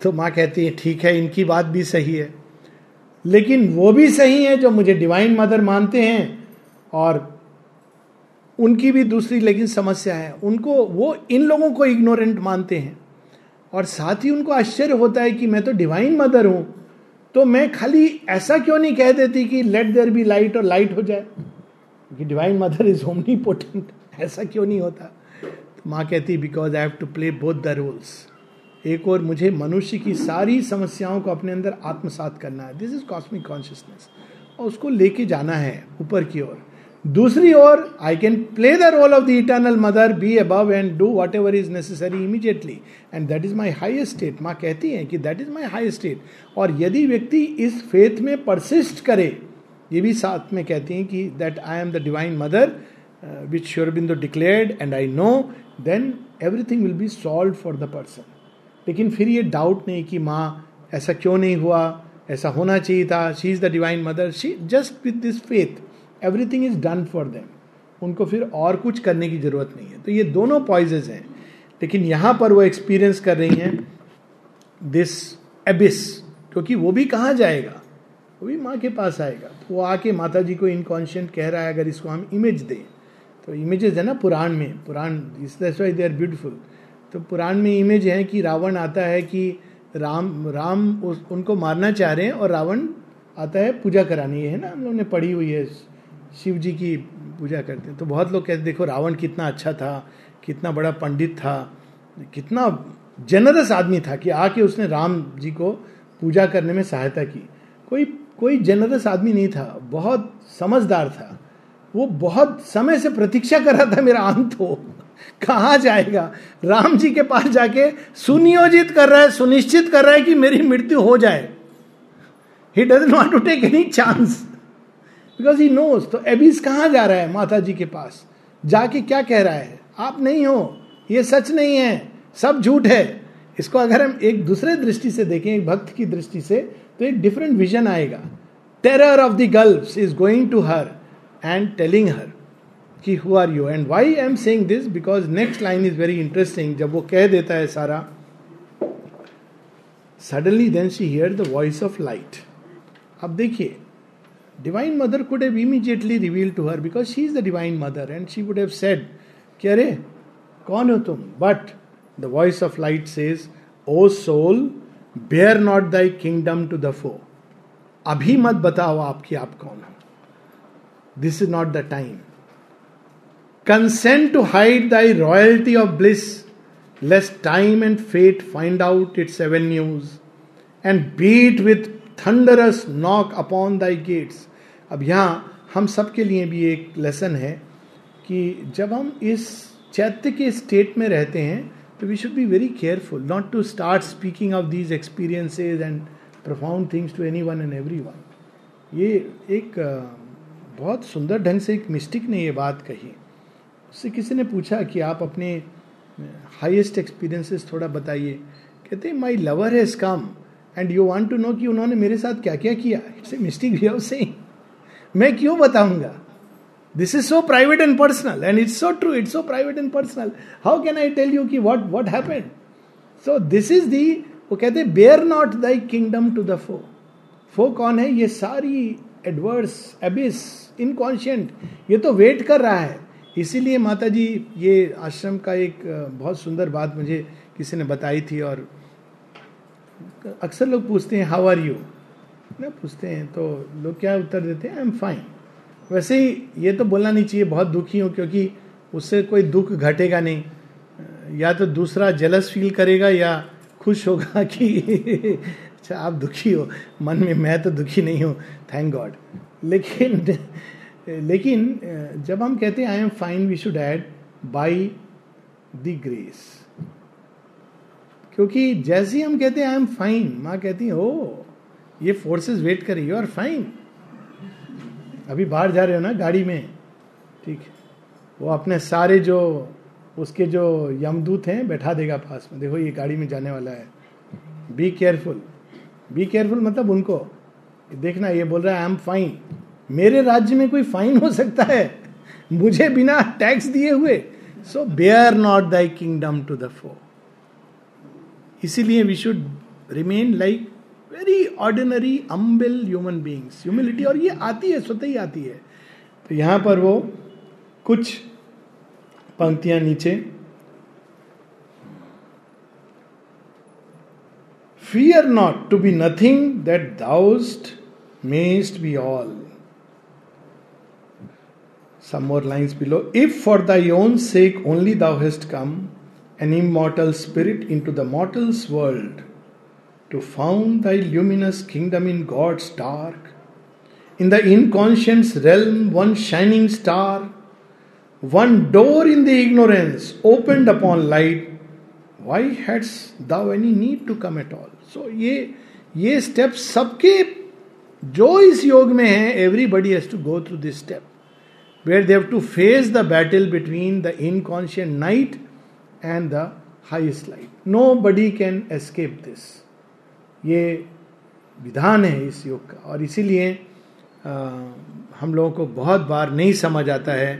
तो माँ कहती है, ठीक है, इनकी बात भी सही है। लेकिन वो भी सही है जो मुझे डिवाइन मदर मानते हैं और उनकी भी दूसरी लेकिन समस्या है। उनको, वो इन लोगों को इग्नोरेंट मानते हैं। और साथ ही उनको आश्चर्य होता है कि मैं तो डिवाइन मदर हूँ। तो मैं खाली ऐसा क्यों नहीं कह देती कि लेट देर बी लाइट और लाइट हो जाए? कि divine mother is omnipotent ऐसा क्यों नहीं होता? तो माँ कहती because I have to play both the roles एक और, मुझे मनुष्य की सारी समस्याओं को अपने अंदर आत्मसात करना है. दिस इज़ कॉस्मिक कॉन्शियसनेस और उसको लेके जाना है ऊपर की ओर। दूसरी ओर I can play the role of the eternal mother be above and do whatever is necessary immediately and that is my highest state माँ कहती हैं कि that is my highest state और यदि व्यक्ति इस फेथ में परसिस्ट करे, ये भी साथ में कहती हैं कि that I am the divine mother which Sri Aurobindo declared and I know then everything will be solve for the person लेकिन फिर ये डाउट नहीं कि माँ, ऐसा क्यों नहीं हुआ? ऐसा होना चाहिए था? She is the divine mother she just with this faith everything is done for them उनको फिर और कुछ करने की ज़रूरत नहीं है। तो ये दोनों पॉइजेज हैं। लेकिन यहाँ पर वो एक्सपीरियंस कर रही हैं दिस एबिस क्योंकि वो भी कहाँ जाएगा? वो भी माँ के पास आएगा। तो वो आके माता जी को इनकॉन्शियंट कह रहा है अगर इसको हम इमेज दें। तो इमेजेस है ना पुराण में। पुराण is why they are beautiful तो पुराण में इमेज है कि रावण आता है कि राम राम उस, उनको मारना चाह रहे हैं और रावण आता है पूजा करानी। है ना हम लोग ने पढ़ी हुई है शिव जी की पूजा करते हैं। तो बहुत लोग कहते देखो, रावण कितना अच्छा था, कितना बड़ा पंडित था, कितना जनरस आदमी था कि आके उसने राम जी को पूजा करने में सहायता की। कोई कोई जनरस आदमी नहीं था, बहुत समझदार था। वो बहुत समय से प्रतीक्षा कर रहा था, मेरा अंत हो, कहा जाएगा? राम जी के पास जाके सुनियोजित कर रहा है, सुनिश्चित कर रहा है कि मेरी मृत्यु हो जाए। He does not to take any chance because he knows तो एबिस कहा जा रहा है माता जी के पास? जाके क्या कह रहा है? आप नहीं हो। ये सच नहीं है। सब झूठ है। इसको अगर हम एक दूसरे दृष्टि से देखें, एक भक्त की दृष्टि से तो एक डिफरेंट विजन आएगा। Terror of the gulf is going to her and telling her कि who are you and why I am saying this because next line is very interesting जब वो कह देता है सारा। Suddenly then she hear the voice of light अब देखिए divine mother could have immediately reveal to her because she is the divine mother and she would have said कि अरे कौन हो तुम but the voice of light says O soul bare not thy kingdom to the foe अभी मत बताओ आपकी आप कौन हो this is not the time consent to hide thy royalty of bliss less time and fate find out its news and beat with thunderous knock upon thy gates अब यहाँ हम सबके लिए भी एक लेसन है कि जब हम इस चैत्य के स्टेट में रहते हैं तो we should be very careful not to start speaking of these experiences and profound things to anyone and everyone ये एक बहुत सुंदर ढंग से एक मिस्टिक ने ये बात कही। उससे किसी ने पूछा कि आप अपने हाईएस्ट एक्सपीरियंसेस थोड़ा बताइए। कहते my lover has come and you want to know कि उन्होंने मेरे साथ क्या क्या किया? It's a mystic way of saying मैं क्यों बताऊँगा? This is so private and personal and it's so true it's so private and personal how can I tell you कि what what happened so this is the वो कहते bare not thy kingdom to the foe foe कौन है? ये सारी adverse abyss inconscient ये तो wait कर रहा है। इसीलिए माता जी ये आश्रम का एक, बहुत सुंदर बात मुझे किसी ने बताई थी और अक्सर लोग पूछते हैं हाउ आर यू ना पूछते हैं तो लोग क्या उत्तर देते हैं आई एम फाइन वैसे ही ये तो बोलना नहीं चाहिए, बहुत दुखी हो, क्योंकि उससे कोई दुख घटेगा नहीं। या तो दूसरा जलस फील करेगा या खुश होगा कि अच्छा आप दुखी हो। मन में मैं तो दुखी नहीं हूँ थैंक गॉड लेकिन लेकिन, जब हम कहते हैं I am fine we should add by the grace क्योंकि जैसे ही हम कहते हैं आई एम फाइन माँ कहती है ओ ये फोर्सेस वेट कर रही यू आर फाइन अभी बाहर जा रहे हो ना, गाड़ी में, ठीक है? वो अपने सारे जो, उसके जो यमदूत हैं, बैठा देगा पास में। देखो, ये गाड़ी में जाने वाला है। बी केयरफुल बी केयरफुल मतलब उनको। देखना, ये बोल रहा है आई एम फाइन मेरे राज्य में कोई फाइन हो सकता है? मुझे बिना टैक्स दिए हुए। So bare not thy kingdom to the foe इसीलिए we should remain like very ordinary humble human beings humility और ये आती है स्वतः ही आती है। तो यहाँ पर वो कुछ पंक्तियाँ नीचे। Fear not to be nothing that दाउस्ट mayst be all Some more lines below. If for thy own sake only thou hast come, an immortal spirit, into the mortal's world, to found thy luminous kingdom in God's dark, in the inconscient's realm, one shining star, one door in the ignorance opened upon light why hadst thou any need to come at all so ये ये step सबके जो इस योग में है everybody has to go through this step where they have to face the battle between the inconscient night and the highest light nobody can escape this ये विधान है इस योग का। और इसीलिए हम लोगों को बहुत बार नहीं समझ आता है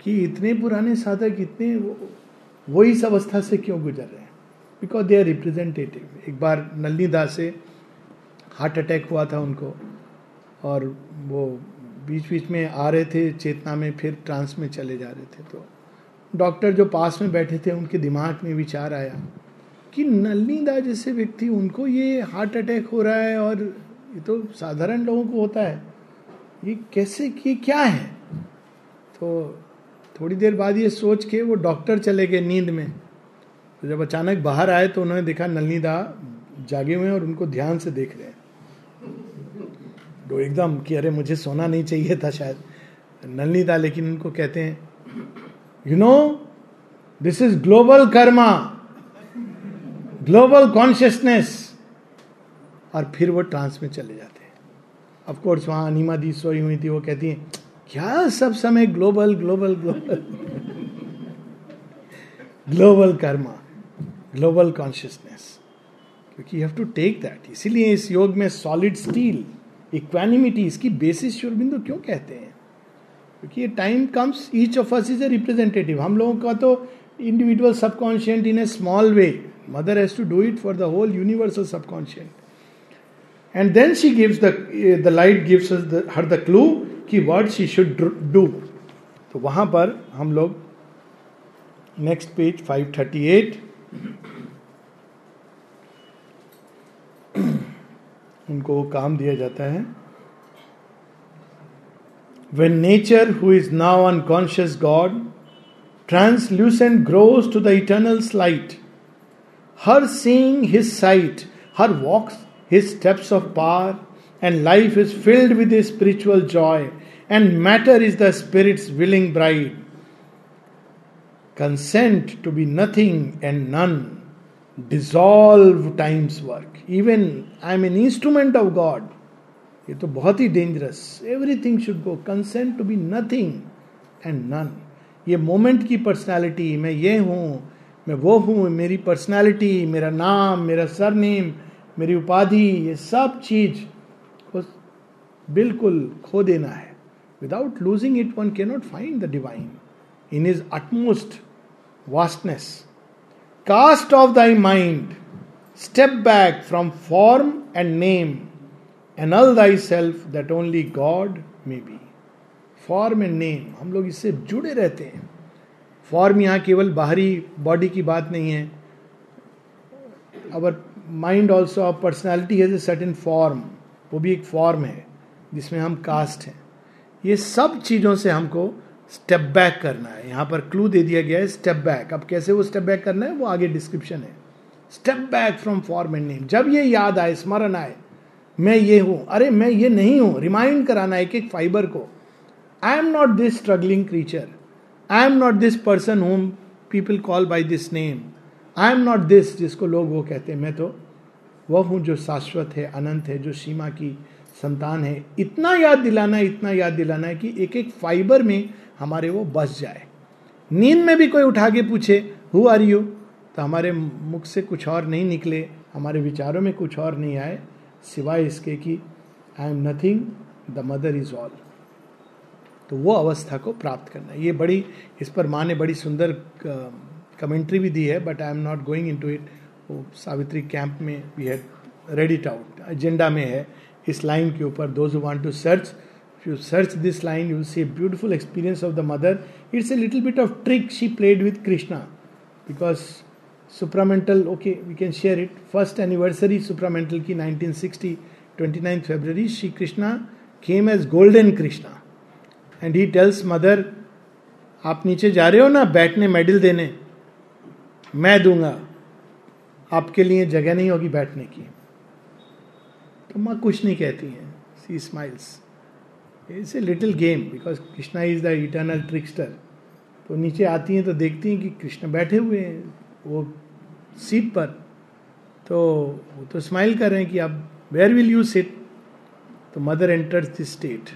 कि इतने पुराने साधक, इतने वो इस अवस्था से क्यों गुजर रहे हैं? बिकॉज़ दे आर रिप्रेजेंटेटिव एक बार नलनी दास से हार्ट अटैक हुआ था उनको, और वो बीच बीच में आ रहे थे, चेतना में फिर ट्रांस में चले जा रहे थे तो डॉक्टर जो पास में बैठे थे, उनके दिमाग में विचार आया कि नलनी दास जैसे व्यक्ति, उनको ये हार्ट अटैक हो रहा है और ये तो साधारण लोगों को होता है। ये कैसे, ये क्या है? तो थोड़ी देर बाद ये सोच के वो डॉक्टर चले गए नींद में। तो जब अचानक बाहर आए तो उन्होंने देखा नलनी दा जागे हुए हैं और उनको ध्यान से देख रहे हैं। तो एकदम कि अरे मुझे सोना नहीं चाहिए था शायद। नलनी दा लेकिन उनको कहते हैं you know this is global karma global consciousness और फिर वो ट्रांस में चले जाते हैं। ऑफकोर्स वहाँ अनिमा दी सोई हुई थी वो कहती है, क्या सब समय global global global global karma global consciousness क्योंकि you have to take that इसीलिए इस योग में सॉलिड स्टील इक्वानिमिटी इसकी बेसिस शुरबिंदु क्यों कहते हैं? क्योंकि time comes each of us is a representative हम लोगों का तो individual subconscient in a small way mother has to do it for the whole universal subconscient and then she gives the the light gives her the clue कि word she should do तो वहाँ पर हम लोग next page 538 उनको काम दिया जाता है। When nature, who is now unconscious God, translucent grows to the eternal's light, her seeing his sight, her walks his steps of power, and life is filled with a spiritual joy, and matter is the Spirit's willing bride. Consent to be nothing and none, dissolve time's work. Even I am an instrument of God. ये तो बहुत ही dangerous everything should go consent to be nothing and none ये moment की personality मैं ये हूँ, मैं वो हूँ, मेरी पर्सनालिटी मेरा नाम, मेरा सरनेम मेरी उपाधि, ये सब चीज़ को बिल्कुल खो देना है. Without losing it one can not find the divine in is utmost vastness cast off thy mind step back from form and name annul thy self that only God may be form and name हम लोग इससे जुड़े रहते हैं। Form यहाँ केवल बाहरी body की बात नहीं है। Our mind also of personality has a certain form वो भी एक फॉर्म है, जिसमें हम कास्ट हैं। ये सब चीज़ों से हमको स्टेप बैक करना है। यहाँ पर क्लू दे दिया गया है स्टेप बैक अब कैसे वो स्टेप बैक करना है? वो आगे डिस्क्रिप्शन है। Step back from form and name जब ये याद आए, स्मरण आए मैं ये हूँ। अरे, मैं ये नहीं हूँ। रिमाइंड कराना एक एक फाइबर को। I am not this struggling creature I am not this person whom people call by this name I am not this जिसको लोग वो कहते हैं। मैं तो वह हूँ जो शाश्वत है, अनंत है, जो सीमा की संतान है। इतना याद दिलाना है इतना याद दिलाना है कि एक एक फाइबर में हमारे वो बस जाए। नींद में भी कोई उठा के पूछे हु आर यू तो हमारे मुख से कुछ और नहीं निकले, हमारे विचारों में कुछ और नहीं आए। सिवाय इसके कि I am nothing the mother is all तो वो अवस्था को प्राप्त करना ये बड़ी इस पर माँ ने बड़ी सुंदर कमेंट्री भी दी है but I am not going into it वो सावित्री कैंप में we had read it out agenda में है इस लाइन के ऊपर those want to search you search this line, you will beautiful experience of the mother it's a little bit of trick she played she Krishna with supramental okay we can share it first anniversary supramental की 1960 twenty Shri Krishna came as golden Krishna and he tells mother आप नीचे जा रहे हो ना, बैठने medal देने? मैं दूँगा। आपके लिए जगह नहीं होगी बैठने की. तो माँ कुछ नहीं कहती हैं। She smiles it's a little game because Krishna is the eternal trickster तो नीचे आती हैं तो देखती हैं कि कृष्ण बैठे हुए हैं। वो सीट पर तो वो तो स्माइल कर रहे हैं कि अब वेयर विल यू सिट तो mother enters this state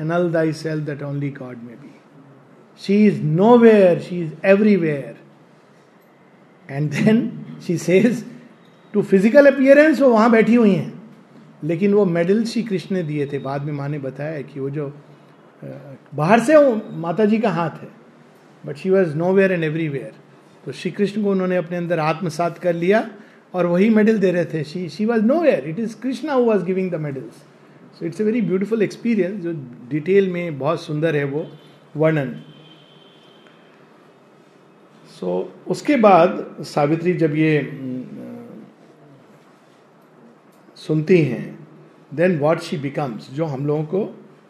annul thy self that only God may be she is nowhere she is everywhere and then she says to physical appearance वो वहाँ बैठी हुई हैं। लेकिन वो मेडल श्री कृष्ण ने दिए थे। बाद में माँ ने बताया कि वो जो बाहर से माता जी का हाथ है। But she was nowhere and everywhere तो श्री कृष्ण को उन्होंने अपने अंदर आत्मसात कर लिया और वही मेडल दे रहे थे। She she was nowhere it is Krishna who was giving the medals so it's a very beautiful experience जो डिटेल में बहुत सुंदर है वो वर्णन। सो so, उसके बाद सावित्री जब ये सुनती हैं देन वॉट शी बिकम्स जो हम लोगों को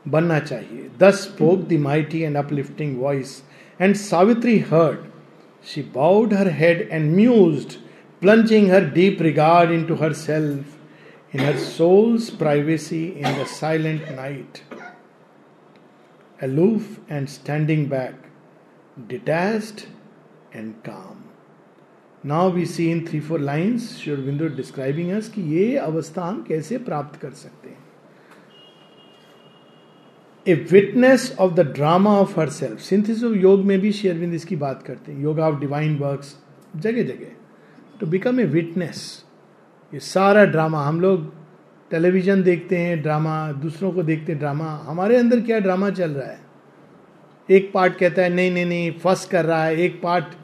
बनना चाहिए। Thus spoke the mighty and uplifting voice and Savitri heard she bowed her head and muse plunging her deep regard in to her self in her souls privacy in the silent night aloof and standing back, detached and calm. Now we see in three four lines Sri Aurobindo describing us कि ये अवस्था हम कैसे प्राप्त कर सकते a witness of the drama of her self synthesis of योग में भी शेयरविंद इसकी बात करते हैं योगा ऑफ़ डिवाइन वर्क्स जगह जगह टू बिकम ए विटनेस ये सारा ड्रामा हम लोग टेलीविज़न देखते हैं ड्रामा दूसरों को देखते हैं ड्रामा हमारे अंदर क्या ड्रामा चल रहा है एक पार्ट कहता है नहीं नहीं नहीं फ़र्स्ट कर रहा है एक पार्ट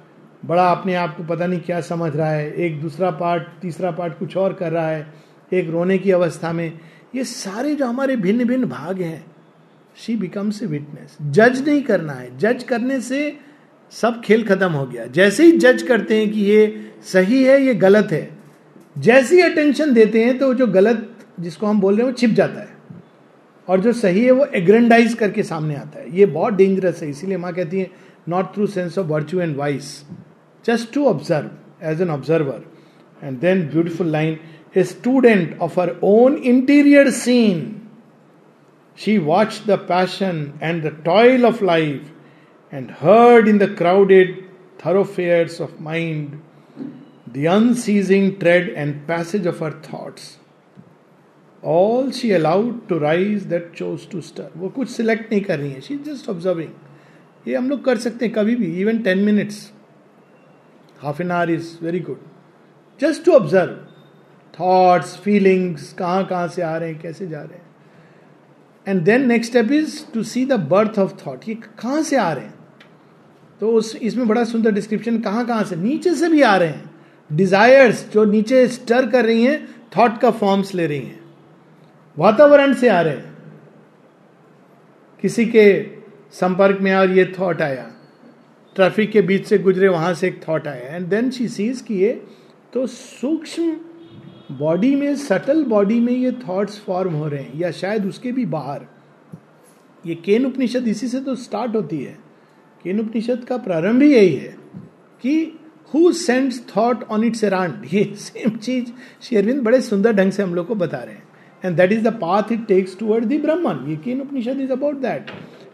बड़ा अपने आप को पता नहीं क्या समझ रहा है एक दूसरा पार्ट तीसरा पार्ट कुछ और कर रहा है एक रोने की अवस्था में ये सारे जो हमारे भिन्न भिन्न भाग हैं शी बिकम्स ए विटनेस जज नहीं करना है। जज करने से सब खेल खत्म हो गया। जैसे ही जज करते हैं कि ये सही है, ये गलत है। जैसे ही अटेंशन देते हैं तो जो गलत जिसको हम बोल रहे हैं, वो छिप जाता है। और जो सही है, वो एग्रेंडाइज करके सामने आता है। ये बहुत डेंजरस है। इसीलिए माँ कहती है not through sense of virtue and vice just to observe as an observer and then beautiful line a student of her own interior scene. She watched the passion and the toil of life and heard in the crowded thoroughfares of mind the unceasing tread and passage of her thoughts. All she allowed to rise that chose to stir. वो कुछ select नहीं कर रही है she just observing ये हम लोग कर सकते हैं कभी भी even ten minutes half an hour is very good just to observe thoughts feelings कहाँ कहाँ से आ रहे हैं कैसे जा रहे हैं And then next step is to see the birth of thought ये कहाँ से आ रहे हैं? तो उस, इसमें बड़ा सुंदर डिस्क्रिप्शन कहाँ कहाँ से? नीचे से भी आ रहे हैं। डिजायर्स जो नीचे स्टर कर रही हैं थॉट का फॉर्म्स ले रही हैं। वातावरण से आ रहे हैं। किसी के संपर्क में और ये थॉट आया। ट्रैफ़िक के बीच से गुजरे, वहाँ से एक थॉट आया। एंड देन शी सीज कि ये तो सूक्ष्म बॉडी में, सटल बॉडी में ये थॉट्स फॉर्म हो रहे हैं, या शायद उसके भी बाहर। ये केन उपनिषद इसी से तो स्टार्ट होती है। केन उपनिषद का प्रारंभ ही यही है कि who sends thought on its errand ये सेम चीज़ शेरविंद बड़े सुंदर ढंग से हम लोग को बता रहे हैं। And that is the path it takes toward the Brahman ये Kena Upanishad is about that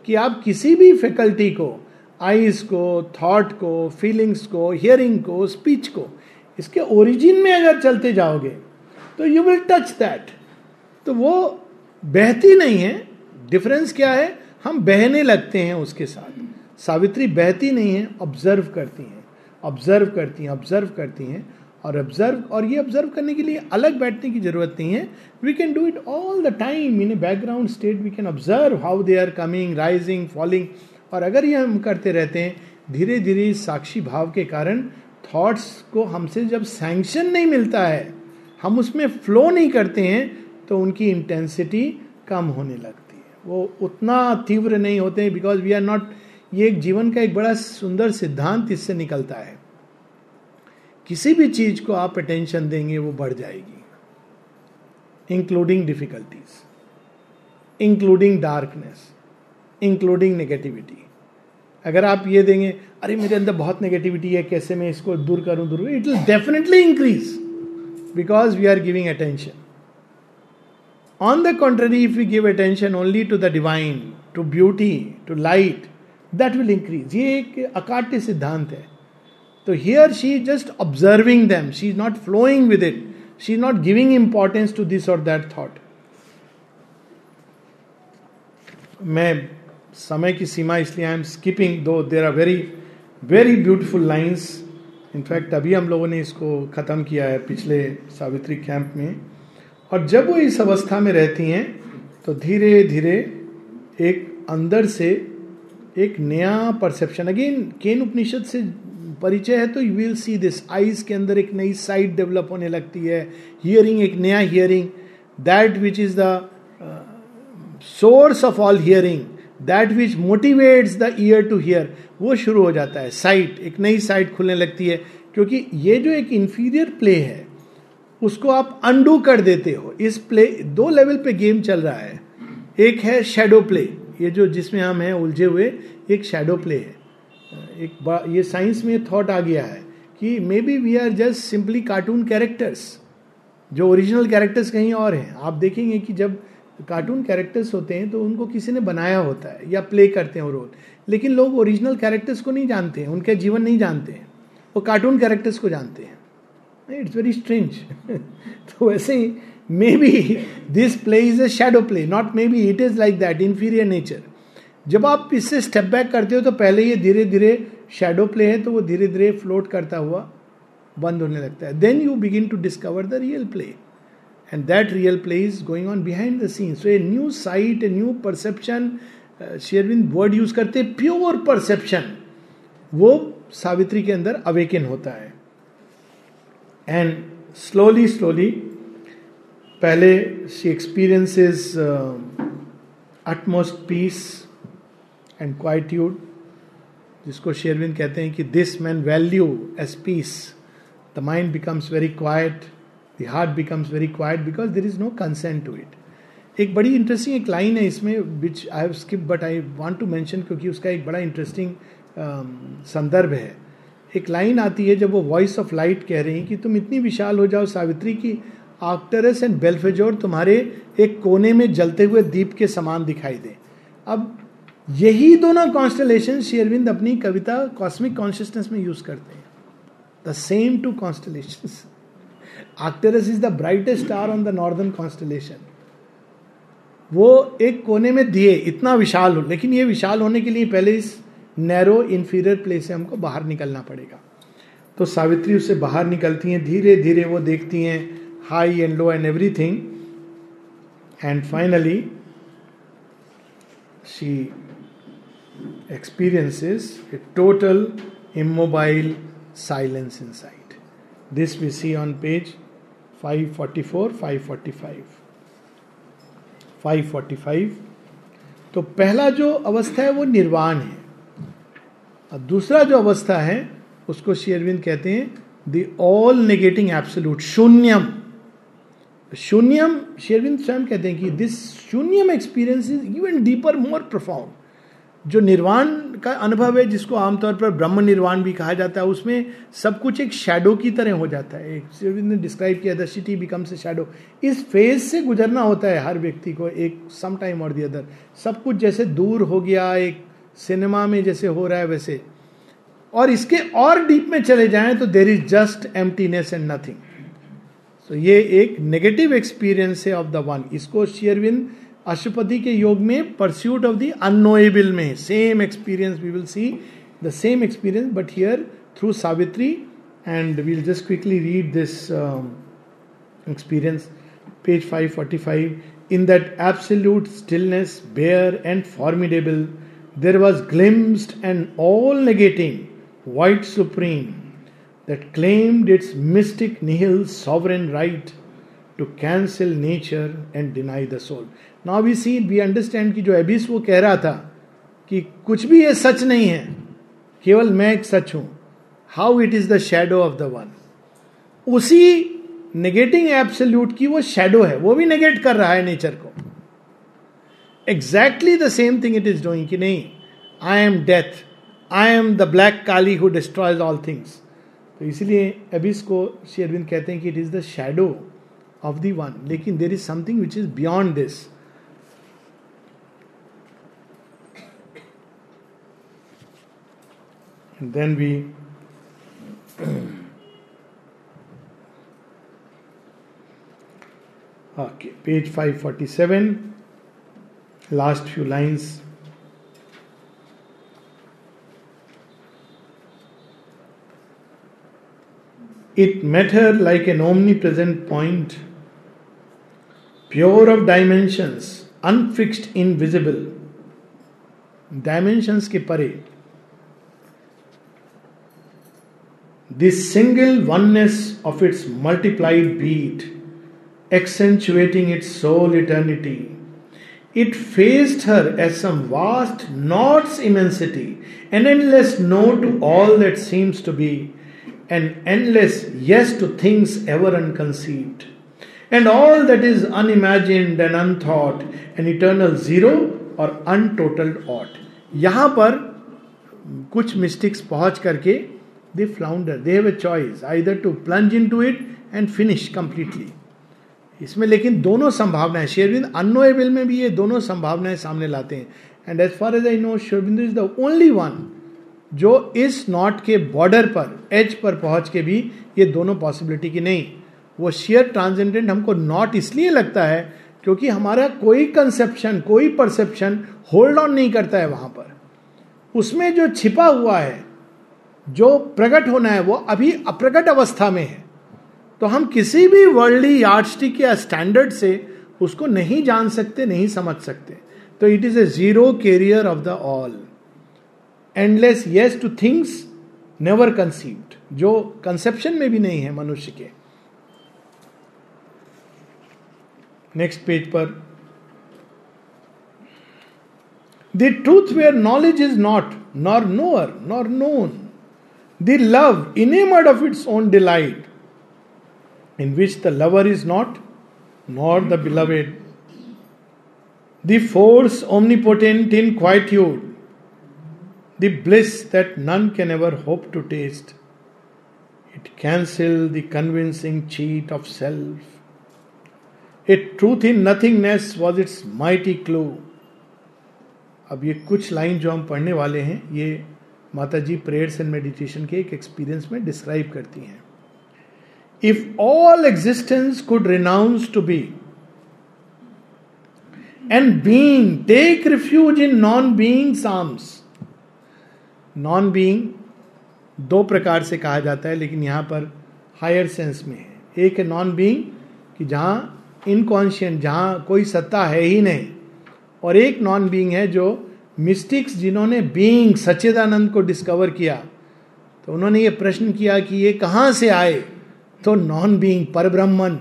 कि आप किसी भी फैकल्टी को आईज को थॉट को फीलिंग्स को हियरिंग को स्पीच को इसके ओरिजिन में अगर चलते जाओगे तो यू विल टच दैट तो वो बहती नहीं है डिफरेंस क्या है? हम बहने लगते हैं उसके साथ। सावित्री बहती नहीं है ऑब्ज़र्व करती हैं। ऑब्ज़र्व करती हैं ऑब्ज़र्व करती हैं। और ऑब्ज़र्व और ये ऑब्ज़र्व करने के लिए अलग बैठने की ज़रूरत नहीं है। We can do it all the time in a background state we can observe how they are coming rising falling और अगर ये हम करते रहते हैं धीरे धीरे साक्षी भाव के कारण थॉट्स को हमसे जब सैंक्शन नहीं मिलता है, हम उसमें फ्लो नहीं करते हैं तो उनकी इंटेंसिटी कम होने लगती है। वो उतना तीव्र नहीं होते हैं बिकॉज़ वी आर नॉट ये एक जीवन का एक बड़ा सुंदर सिद्धांत इससे निकलता है। किसी भी चीज़ को आप अटेंशन देंगे, वो बढ़ जाएगी। Including difficulties including darkness including negativity अगर आप ये देंगे, अरे मेरे अंदर बहुत नेगेटिविटी है, कैसे मैं इसको दूर करूँ, दूर it will definitely increase because we are giving attention on the contrary if you give attention only to the divine to beauty to light that will increase ये एक अकाट्य सिद्धांत है। तो here she is just observing them she is not flowing with it she is not giving importance to this और that thought मैं समय की सीमा इसलिए I am skipping though there are very very beautiful lines in fact अभी हम लोगों ने इसको ख़त्म किया है पिछले सावित्री कैंप में। और जब वो इस अवस्था में रहती हैं तो धीरे धीरे एक अंदर से एक नया परसेप्शन अगेन केन उपनिषद से परिचय है तो you will see this eyes के अंदर एक नई साइट डेवलप होने लगती है। हियरिंग एक नया hearing that which is the source of all hearing that which motivates the ear to hear वो शुरू हो जाता है। साइट एक नई साइट खुलने लगती है, क्योंकि ये जो एक इंफीरियर प्ले है, उसको आप अनडू कर देते हो। इस प्ले दो लेवल पे गेम चल रहा है। एक है शेडो प्ले ये जो जिसमें हम हैं, उलझे हुए, एक शेडो प्ले है। एक ये साइंस में थॉट आ गया है कि may be we are just simply cartoon characters जो ओरिजिनल कैरेक्टर्स कहीं और हैं। आप देखेंगे कि जब कार्टून कैरेक्टर्स होते हैं तो उनको किसी ने बनाया होता है या प्ले करते हैं वो रोल। लेकिन लोग ओरिजिनल कैरेक्टर्स को नहीं जानते हैं, उनके जीवन नहीं जानते हैं। वो कार्टून कैरेक्टर्स को जानते हैं। इट्स वेरी स्ट्रेंज तो वैसे ही may be this play is a shadow play not may be it is like that inferior nature जब आप इससे स्टेप बैक करते हो तो पहले ये धीरे धीरे शेडो प्ले है तो वो धीरे धीरे फ्लोट करता हुआ बंद होने लगता है। Then you begin to discover the real play and that real play is going on behind the scene so a new site a new perception शेयरविंद वर्ड यूज़ करते प्योर परसेप्शन वो सावित्री के अंदर अवेकन होता है। एंड स्लोली स्लोली पहले she experiences utmost peace and quietude जिसको Sherwin कहते हैं कि this man value S piece the mind becomes very quiet the heart becomes very quiet because there is no consent to it एक बड़ी interesting एक line है इसमें which I have skip but I want to mention क्योंकि उसका एक बड़ा interesting um, संदर्भ है। एक लाइन आती है जब वो वॉइस ऑफ़ लाइट कह रही कि तुम इतनी विशाल हो जाओ सावित्री की आक्टरस एंड बेल्फेजोर तुम्हारे एक कोने में जलते हुए दीप के समान दिखाई दे। अब यही दोनों कॉन्स्टलेशन शेरविंद अपनी कविता कॉस्मिक कॉन्शियसनेस में यूज़ करते हैं। The same to constellation actors is the brightest star on the northern constellation वो एक कोने में दिए, इतना विशाल हो, लेकिन ये विशाल होने के लिए पहले इस नैरो इन्फीरियर प्लेस से हमको बाहर निकलना पड़ेगा। तो सावित्री उससे बाहर निकलती हैं धीरे धीरे वो देखती हैं high and low and everything and finally she experiences a total immobile silence inside. This we see on page 544, 545. 545 तो पहला जो अवस्था है वो निर्वाण है। अब दूसरा जो अवस्था है उसको शेयरविंद कहते हैं द ऑल नेगेटिंग एब्सोल्यूट शून्यम। शून्यम शेरविंद स्वयं कहते हैं कि this शून्यम experience is even deeper more profound जो निर्वाण का अनुभव है, जिसको आमतौर पर ब्रह्म निर्वाण भी कहा जाता है, उसमें सब कुछ एक शेडो की तरह हो जाता है। एक ने डिस्क्राइब किया the city becomes a shadow इस फ़ेज़ से गुजरना होता है हर व्यक्ति को, एक सम टाइम और दी अदर सब कुछ जैसे दूर हो गया, एक सिनेमा में जैसे हो रहा है वैसे। और इसके और डीप में चले जाएँ तो there is just emptiness and nothing so ये एक नेगेटिव एक्सपीरियंस है ऑफ़ द वन इसको शेयरविंद अशुपति के योग में परस्यूट ऑफ़ द अनोएबल में same experience we will see the same experience but here through Savitri and we'll just quickly read this experience page 545 in that absolute stillness bare and formidable there was glimpsed and all negating void supreme that claimed its mystic nihil sovereign right to cancel nature and deny the soul now we see we understand कि जो एबिस वो कह रहा था कि कुछ भी ये सच नहीं है, केवल मैं एक सच हूँ। How it is the shadow of the one उसी नेगेटिंग एब्सोल्यूट की वो शेडो है, वो भी नेगेट कर रहा है नेचर को। Exactly the same thing it is doing कि नहीं I am death I am the black Kali who destroys all things तो इसलिए एबिस को शेरविंद कहते हैं कि it is the shadow of the one लेकिन there is something which is beyond this And then we okay, page 547, last few lines. It met her like an omnipresent point, pure of dimensions, unfixed, invisible. Dimensions के परे this single oneness of its multiplied beat, accentuating its sole eternity. It faced her as some vast not's immensity, an endless no to all that seems to be, an endless yes to things ever unconceived, and all that is unimagined and unthought, an eternal zero or untotaled ought. यहाँ पर कुछ mystics पहुँच करके they flounder. They have a choice, either to plunge into it and finish completely. इसमें लेकिन दोनों संभावनाएँ शेरविंद अनोएबल में भी ये दोनों संभावनाएँ सामने लाते हैं and as far as I know शेरविंद इज़ द ओनली वन जो इस नॉट के बॉर्डर पर एज पर पहुँच के भी ये दोनों पॉसिबिलिटी की नहीं वो शेयर ट्रांसेंडेंट हमको नॉट इसलिए लगता है क्योंकि हमारा कोई कंसेप्शन कोई परसेप्शन होल्ड ऑन नहीं करता है वहाँ पर उसमें जो छिपा हुआ है जो प्रकट होना है, वो अभी अप्रकट अवस्था में है। तो हम किसी भी वर्ल्डली यार्डस्टिक या स्टैंडर्ड से उसको नहीं जान सकते, नहीं समझ सकते। तो it is a zero carrier of the all endless yes to things never conceived जो कंसेप्शन में भी नहीं है मनुष्य के। नेक्स्ट पेज पर। The truth where knowledge is not nor knower nor known the love enamored of its own delight, in which the lover is not, nor the beloved, the force omnipotent in quietude, the bliss that none can ever hope to taste. It cancel the convincing cheat of self. A truth in nothingness was its mighty clue. अब ये कुछ line जो हम पढ़ने वाले हैं ये Mata ji prayers and meditation के एक एक्सपीरियंस में डिस्क्राइब करती हैं। If all existence could renounce to be and being take refuge in non being psalms non being दो प्रकार से कहा जाता है, लेकिन यहाँ पर हायर सेंस में है। एक है नॉन बींग कि जहाँ इनकॉन्शियंट जहाँ कोई सत्ता है ही नहीं, और एक नॉन बींग है जो मिस्टिक्स जिन्होंने बीइंग सच्चिदानंद को डिस्कवर किया तो उन्होंने ये प्रश्न किया कि ये कहाँ से आए? तो नॉन बीइंग पर ब्रह्मन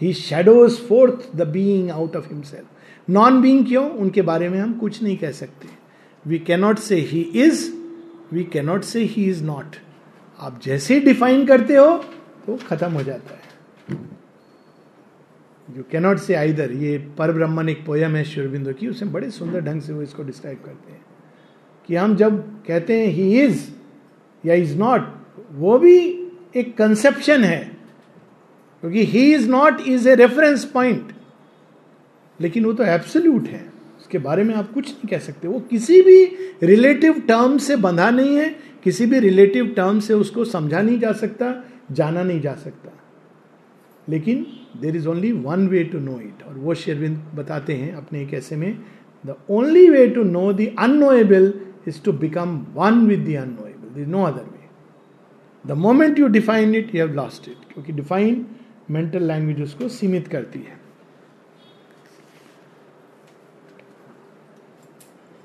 ही shadows forth the being out of himself non being क्यों? उनके बारे में हम कुछ नहीं कह सकते। We cannot say he is we cannot say he is not आप जैसे डिफाइन करते हो तो खत्म हो जाता है। यू कैनॉट से आइदर ये पर ब्रह्मन एक पोयम है शिवरबिंदो की उसमें बड़े सुंदर ढंग से वो इसको डिस्क्राइब करते हैं कि हम जब कहते हैं ही इज़ या इज़ नॉट वो भी एक कंसेप्शन है। क्योंकि he is not is a reference point लेकिन वो तो एब्सोल्यूट है। उसके बारे में आप कुछ नहीं कह सकते। वो किसी भी रिलेटिव टर्म से बंधा नहीं है, किसी भी रिलेटिव टर्म से उसको समझा नहीं जा सकता, जाना नहीं जा सकता। लेकिन there is only one way to know it और वो शेरविंद बताते हैं अपने एक ऐसे में the only way to know the अनोएबल is to become one with the अनोएबल no other way the moment you define it you have lost it क्योंकि define mental language उसको सीमित करती है।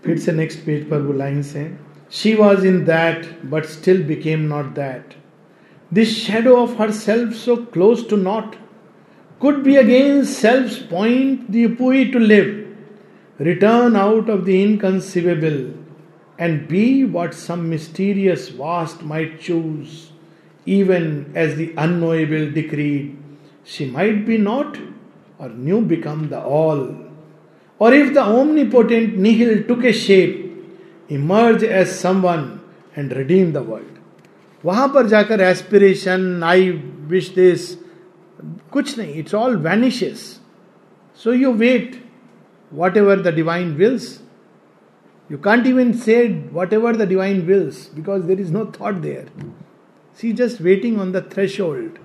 फिर से नेक्स्ट पेज पर वो लाइन्स हैं। She was in that but still became not that this shadow of her self so close to not Could be again self point due to live return out of the inconceivable and be what some mysterious vast might choose even as the unknowable decreed, she might be not or new become the all. Or if the omnipotent nihil took a shape, emerge as someone and redeem the world. वहां पर जाकर aspiration I wish this कुछ नहीं it's all vanishes so you wait whatever the divine wills you can't even say whatever the divine Wills because there is no thought there C just waiting on the threshold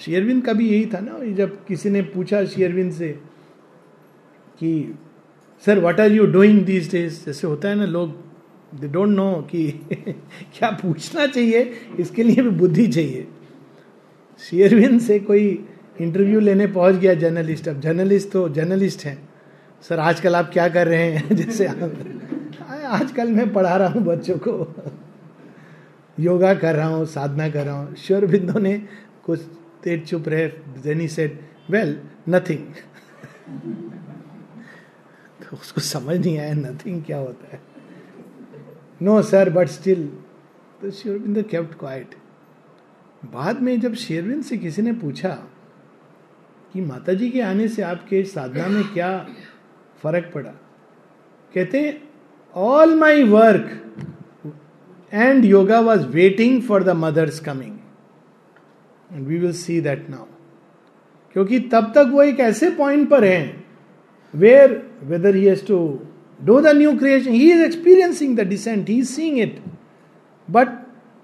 Sri Aurobindo का भी यही था ना जब किसी ने पूछा शेयरविंद से कि sir what are you doing these days जैसे होता है ना लोग दे डोंट नो कि क्या पूछना चाहिए इसके लिए भी बुद्धि चाहिए शेयरविंद से कोई इंटरव्यू लेने पहुँच गया जर्नलिस्ट अब जर्नलिस्ट तो जर्नलिस्ट हैं। सर आजकल आप क्या कर रहे हैं? जैसे आजकल मैं पढ़ा रहा हूँ बच्चों को। योगा कर रहा हूँ, साधना कर रहा हूँ। श्योर बिंदु ने कुछ देर चुप रहे देनी सेड वेल नथिंग उसको समझ नहीं आया नथिंग क्या होता है? नो सर बट स्टिल तो शेरविंद केप्ट क्वाइट बाद में जब शेरविन से किसी ने पूछा कि माता जी के आने से आपके साधना में क्या फ़र्क पड़ा कहते all my work and yoga was waiting for the mother's coming and we will see that now क्योंकि तब तक वो एक ऐसे पॉइंट पर हैं where whether he has to do the new creation, he is experiencing the descent, he is seeing it. But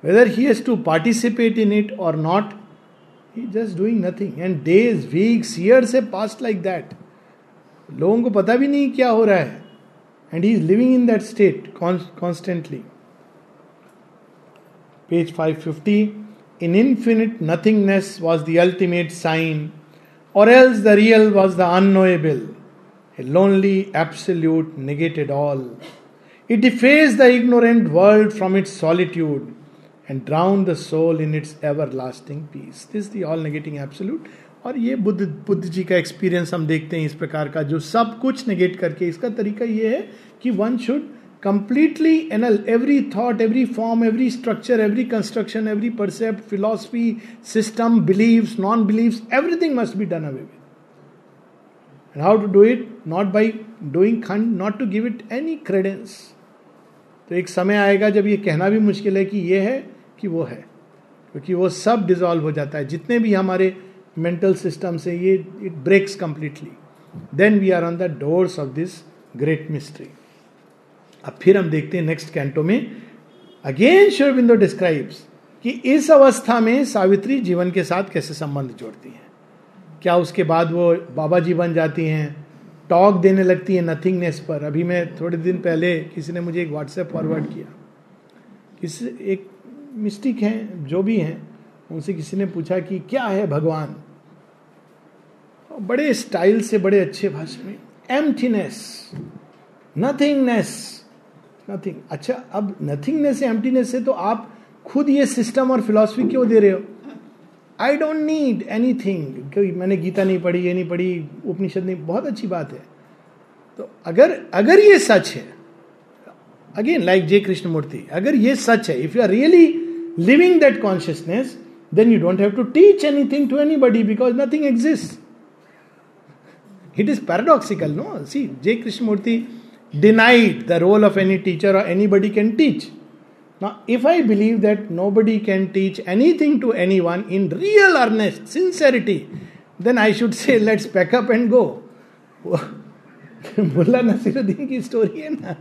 whether he has to participate in it or not, he is just doing nothing. And days, weeks, years have passed like that. लोगों को पता भी नहीं क्या हो रहा है and he is living in that state constantly page 550 in infinite nothingness was the ultimate sign, or else the real was the unknowable. A lonely absolute negated all. It effaced the ignorant world from its solitude and drowned the soul in its everlasting peace. This is the all negating absolute. और ये बुद्ध बुद्ध जी का experience हम देखते हैं इस प्रकार का जो सब कुछ नेगेट करके इसका तरीका ये है कि one should completely annul every thought, every form, every structure, every construction, every percept, philosophy, system, beliefs, non beliefs, everything must be done away with. And how to do it? Not by doing खंड not to give it any credence. तो एक समय आएगा जब ये कहना भी मुश्किल है कि ये है कि वो है, क्योंकि वो सब डिजॉल्व हो जाता है। जितने भी हमारे मेंटल सिस्टम से ये it breaks completely then we are on the doors of this great mystery अब फिर हम देखते हैं नेक्स्ट कैंटो में। अगेन श्योरबिंदो डिस्क्राइब्स कि इस अवस्था में सावित्री जीवन के साथ कैसे संबंध जोड़ती है। क्या उसके बाद वो बाबा जी बन जाती हैं? टॉक देने लगती है नथिंगनेस पर। अभी मैं थोड़े दिन पहले किसी ने मुझे एक व्हाट्सएप फॉरवर्ड किया। किसी, एक मिस्टिक हैं, जो भी हैं, उनसे किसी ने पूछा कि क्या है भगवान? बड़े स्टाइल से, बड़े अच्छे भाषा में एम्प्टीनेस नथिंगनेस नथिंग अच्छा अब नथिंगनेस एम्प्टीनेस से तो आप खुद ये सिस्टम और फिलॉसफी क्यों दे रहे हो? I don't need any thing मैंने गीता नहीं पढ़ी, ये नहीं पढ़ी, उपनिषद नहीं, बहुत अच्छी बात है। तो अगर अगर ये सच है again like J Krishnamurti अगर ये सच है if you are really Living that consciousness then you don't have to teach anything to anybody because nothing exist it is paradoxical no see J Krishnamurti denied the role of any teacher or anybody can teach Now, if I believe that nobody can teach anything to anyone in real earnest, sincerity, then I should say, let's pack up and go. Mulla Nasiruddin की story है ना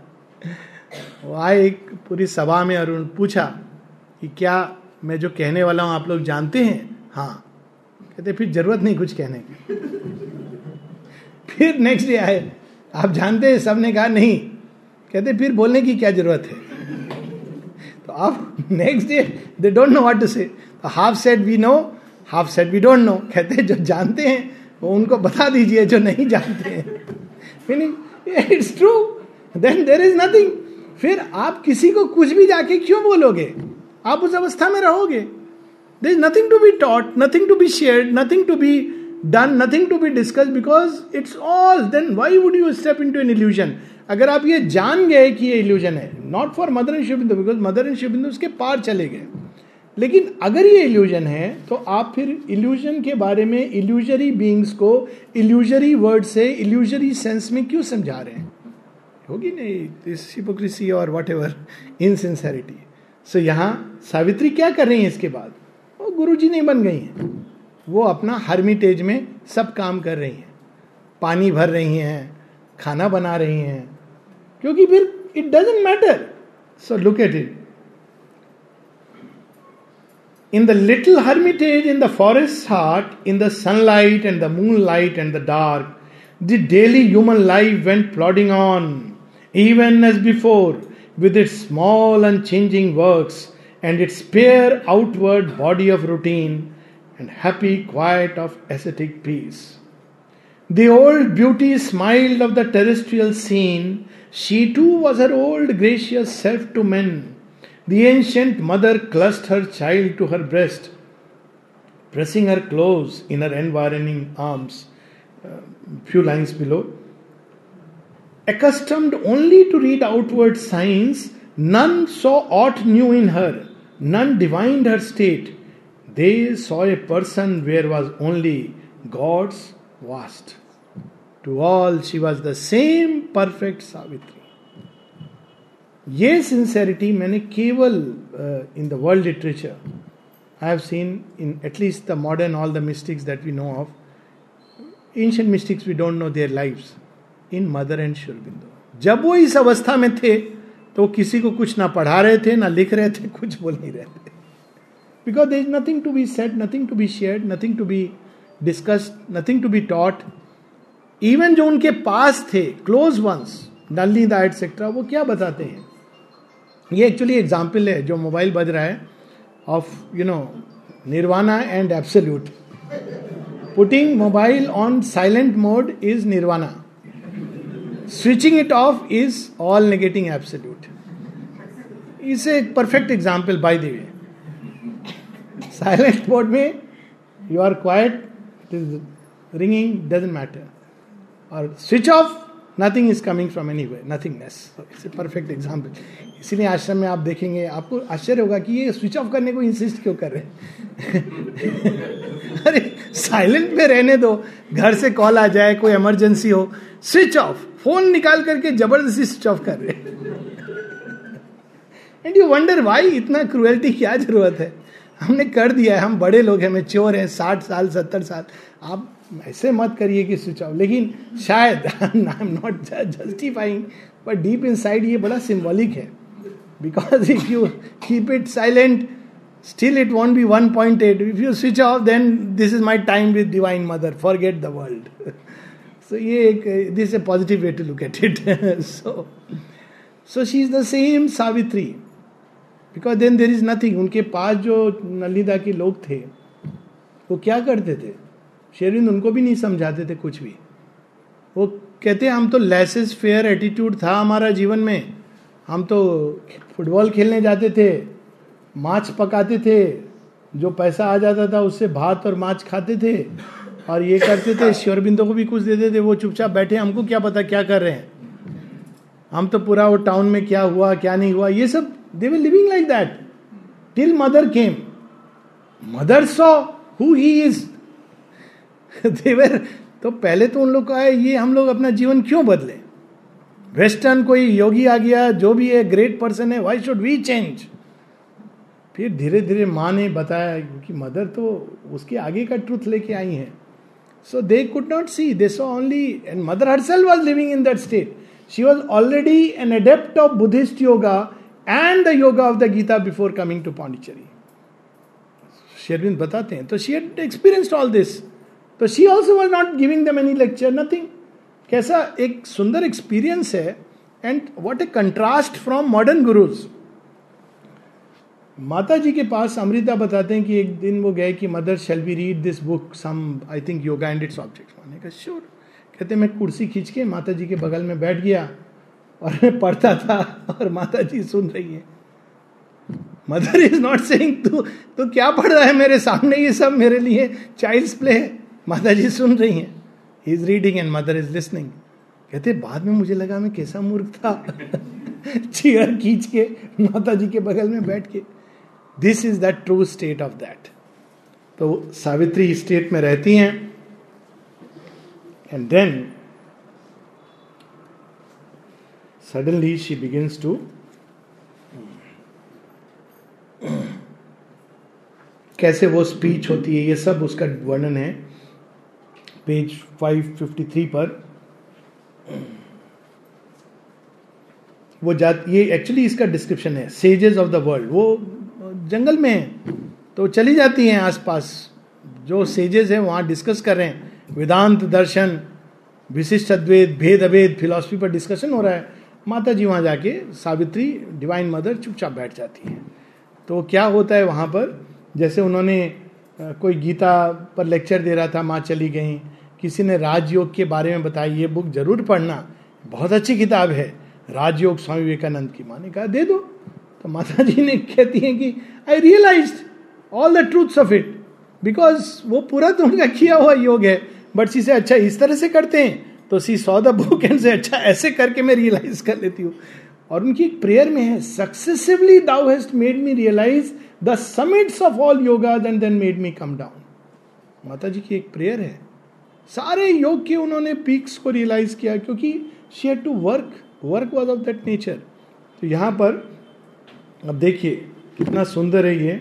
वो आए एक पूरी सभा में और पूछा कि क्या मैं जो कहने वाला हूँ, आप लोग जानते हैं? हाँ। कहते, फिर ज़रूरत नहीं कुछ कहने की. फिर नेक्स्ट डे आए। आप जानते हैं, सबने कहा, नहीं। कहते, फिर बोलने की क्या ज़रूरत है? तो आप next day they don't know what to say half said we know half said we don't know कहते, जो जानते हैं, वो उनको बता दीजिए, जो नहीं जानते हैं. It's true then there is nothing फिर आप किसी को कुछ भी जाके क्यों बोलोगे? आप उस अवस्था में रहोगे। There is nothing to be taught nothing to be share nothing to be done nothing to be discuss because it's all then why would you step into an illusion अगर आप ये जान गए कि ये इल्यूजन है not for Mother and Sri Aurobindo because Mother and Sri Aurobindo उसके पार चले गए। लेकिन अगर ये इल्यूजन है तो आप फिर इल्यूजन के बारे में इल्यूजरी बींग्स को इल्यूजरी वर्ड से इल्यूजरी सेंस में क्यों समझा रहे हैं? होगी नहीं दिस हिपोक्रेसी और वट एवर इनसिंसेरिटी सो यहाँ सावित्री क्या कर रही है इसके बाद? वो गुरु जी नहीं बन गई हैं। वो अपना हर्मिटेज में सब काम कर रही हैं। पानी भर रही हैं, खाना बना रही हैं। क्योंकि फिर it doesn't matter so look at it in the little hermitage in the forest heart in the sunlight and the moon light and the dark the daily human life went plodding on even as before with its small unchanging works and its bare outward body of routine and happy quiet of ascetic peace. The old beauty smiled of the terrestrial scene. She too was her old gracious self to men the ancient mother clutched her child to her breast, pressing her close in her environing arms. Uh, few lines below Accustomed only to read outward signs, none saw aught new in her, none divined her state. They saw a person where was only God's vast. To all, she was the same perfect Savitri. ये sincerity मैंने केवल in the world literature I have seen in at least the modern all the mystics that we know of ancient mystics we don't know their lives In Mother and Sri Aurobindo जब वो इस अवस्था में थे तो किसी को कुछ ना पढ़ा रहे थे, ना लिख रहे थे, कुछ बोल नहीं रहे थे। Because there is nothing to be set nothing to be shared nothing to be discussed nothing to be taught even जो उनके पास थे क्लोज वंस नलनी दा एटसेट्रा वो क्या बताते हैं? ये एक्चुअली एग्ज़ाम्पल है जो मोबाइल बज रहा है of you know nirvana and absolute putting mobile on silent mode is nirvana switching it off is all negating absolute इस एक perfect example by the way silent mode में you are quite ringing doesn't matter और switch off nothing is coming from anyway nothingness it's a perfect example इसीलिए आश्रम में आप देखेंगे, आपको आश्चर्य होगा कि ये स्विच ऑफ़ करने को इंसिस्ट क्यों कर रहे हैं? अरे साइलेंट में रहने दो, घर से कॉल आ जाए, कोई इमरजेंसी हो स्विच ऑफ़ फ़ोन निकाल करके ज़बरदस्ती स्विच ऑफ़ कर रहे एंड यू वंडर वाई इतना क्रुएल्टी क्या ज़रूरत है? हमने कर दिया है, हम बड़े लोग हैं मेच्योर हैं, साठ साल, सत्तर साल। आप ऐसे मत करिए कि स्विच ऑफ़ लेकिन शायद I am not justifying but deep in ये बड़ा सिंबॉलिक है। Because if you keep it silent still it won't be one point be 1.8 if you switch off, then this is my time with Mother forget the world. So, ये this is a positive way to look at it. So so she is the same savitri. Because then there is nothing. उनके पास जो नलिदा के लोग थे, वो क्या करते थे? शेरविंद उनको भी नहीं समझाते थे कुछ भी। वो कहते, हम तो लेसेस फेयर एटीट्यूड था हमारा जीवन में। हम तो फुटबॉल खेलने जाते थे माछ पकाते थे। जो पैसा आ जाता था उससे भात और माछ खाते थे। और ये करते थे श्योरबिंदो को भी कुछ दे देते, वो चुपचाप बैठे, हमको क्या पता क्या कर रहे हैं। हम तो पूरा वो टाउन में क्या हुआ, क्या नहीं हुआ, ये सब they were living like that till Mother came Mother saw who he is देवर तो पहले तो उन लोग का है ये हम लोग अपना जीवन क्यों बदले? वेस्टर्न कोई योगी आ गया, जो भी है ग्रेट पर्सन है वाई शुड वी चेंज फिर धीरे धीरे माँ ने बताया क्योंकि मदर तो उसके आगे का ट्रूथ लेके आई है। They could not see they so only and Mother her cell was living in that state she was already an adept of Buddhist yoga and the yoga of the Gita before coming to Pondicherry Sri Aurobindo बताते हैं तो she had experienced all this तो she also was not giving them any lecture nothing कैसा एक सुंदर experience है and what a contrast from modern gurus माता जी के पास अमृता बताते हैं कि एक दिन वो गए कि Mother shall be read this book some I think yoga and it's object मैंने कहा श्योर कहते, मैं कुर्सी खींच के माता जी के बगल में बैठ गया और मैं पढ़ता था और माता जी सुन रही है। मदर इज़ नॉट सेइंग तू तो क्या पढ़ रहा है मेरे सामने ये सब मेरे लिए चाइल्ड्स प्ले है? माता जी सुन रही हैं। He is reading and Mother is listening कहते, बाद में मुझे लगा मैं कैसा मूर्ख था। चेयर खींच के माता जी के बगल में बैठ के। This is the true state of that तो सावित्री स्टेट में रहती हैं। And then suddenly she begins to कैसे वो स्पीच होती है, ये सब उसका वर्णन है। पेज 553 पर, वो जात, ये एक्चुअली इसका डिस्क्रिप्शन है। सेजेस ऑफ़ द वर्ल्ड वो जंगल में है तो चली जाती हैं आसपास। जो सेजेस हैं, वहाँ डिस्कस कर रहे हैं। वेदांत, दर्शन, विशिष्ट अद्वैत, भेद अभेद फिलोसफी पर डिस्कशन हो रहा है। माता जी वहाँ जाके सावित्री डिवाइन मदर चुपचाप बैठ जाती है। तो क्या होता है वहाँ पर? जैसे उन्होंने कोई गीता पर लेक्चर दे रहा था, माँ चली गई। किसी ने राजयोग के बारे में बताया, ये बुक ज़रूर पढ़ना। बहुत अच्छी किताब है। राजयोग स्वामी विवेकानंद की माँ ने कहा, दे दो। तो माता जी ने कहती हैं कि I realise all the truths of it because वो पूरा तो उनका किया हुआ योग है बट सी से अच्छा इस तरह से करते हैं तो she saw the book and say अच्छा ऐसे करके मैं रियलाइज़ कर लेती हूँ। और उनकी एक प्रेयर में है successively thou hast made me realise the summits of all yoga then made me come down माता जी की एक प्रेयर है। सारे योग के उन्होंने पीक्स को रियलाइज़ किया, क्योंकि she to work work was of that nature तो यहाँ पर अब देखिए, कितना सुंदर है ये।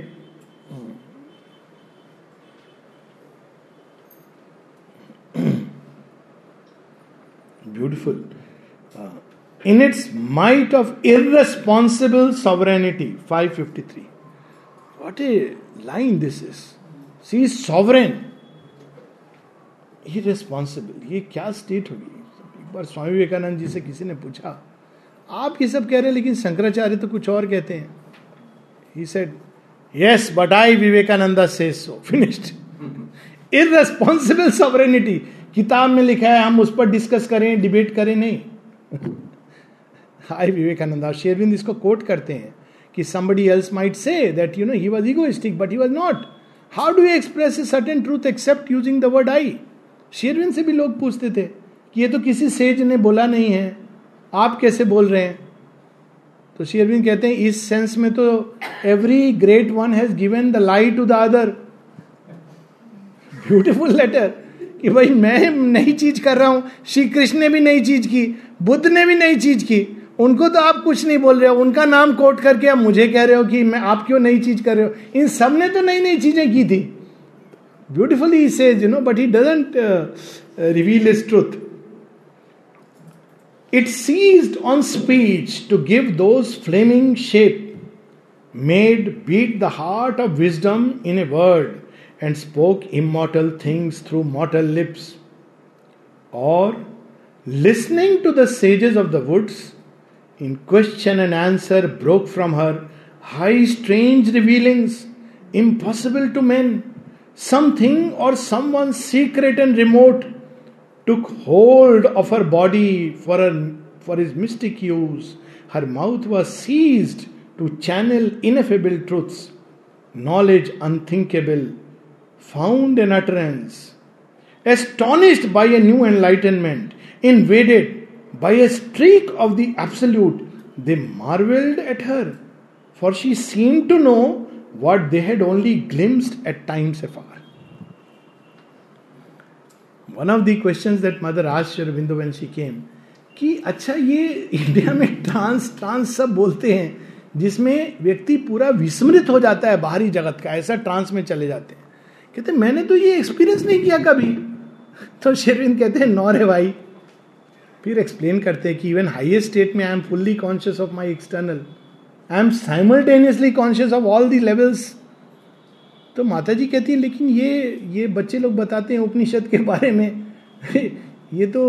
Beautiful in its might of irresponsible sovereignty 553 what a line this is she is sovereign irresponsible ये क्या स्टेट होगी? एक बार स्वामी विवेकानंद जी से किसी ने पूछा, आप ये सब कह रहे हैं, लेकिन शंकराचार्य तो कुछ और कहते हैं। He said yes but I Vivekananda से सो फिनिश्ड इरेस्पॉन्सिबल सॉवरेनिटी किताब में लिखा है, हम उस पर डिस्कस करें डिबेट करें, नहीं। आई विवेकानंद शेरविंद इसको कोट करते हैं कि somebody else might say that, you know, he was egoistic, but he was not. How do you express a certain truth except using the word I? Sri Aurobindo से भी लोग पूछते थे कि ये तो किसी सेज ने बोला नहीं है। आप कैसे बोल रहे हैं? तो शेरविन कहते हैं, इस सेंस में तो every great one has given the light to the other beautiful letter कि भाई मैं नई चीज़ कर रहा हूँ, श्री कृष्ण ने भी नई चीज़ की, बुद्ध ने भी नई चीज़ की, उनको तो आप कुछ नहीं बोल रहे हो, उनका नाम कोट करके आप मुझे कह रहे हो कि मैं, आप क्यों नई चीज़ कर रहे हो? इन सबने तो नई नई चीज़ें की थी। Beautifully says you know but he doesn't reveal is truth it seized on speech to give those flaming shape made beat the heart of wisdom in a word and spoke immortal things through mortal lips or listening to the sages of the woods in question and answer broke from her high, strange revealings, impossible to men. Something or someone secret and remote took hold of her body for, her, for his mystic use. Her mouth was seized to channel ineffable truths, knowledge unthinkable, found an utterance. Astonished by a new enlightenment, invaded by a streak of the absolute, they marveled at her, for she seemed to know what they had only glimpsed at times afar. Of the questions that Mother asked Sri Aurobindo when she came, कि अच्छा ये India में trance trance सब बोलते हैं जिसमें व्यक्ति पूरा विस्मृत हो जाता है बाहरी जगत का ऐसा ट्रांस में चले जाते हैं। कहते मैंने तो ये एक्सपीरियंस नहीं किया कभी। तो शेरविंद कहते हैं नौ रे भाई। फिर एक्सप्लेन करते हैं कि इवन हाईएस्ट स्टेट में I am fully conscious of my external I am simultaneously conscious of all the levels तो माता जी कहती है लेकिन ये ये बच्चे लोग बताते हैं उपनिषद के बारे में। ये तो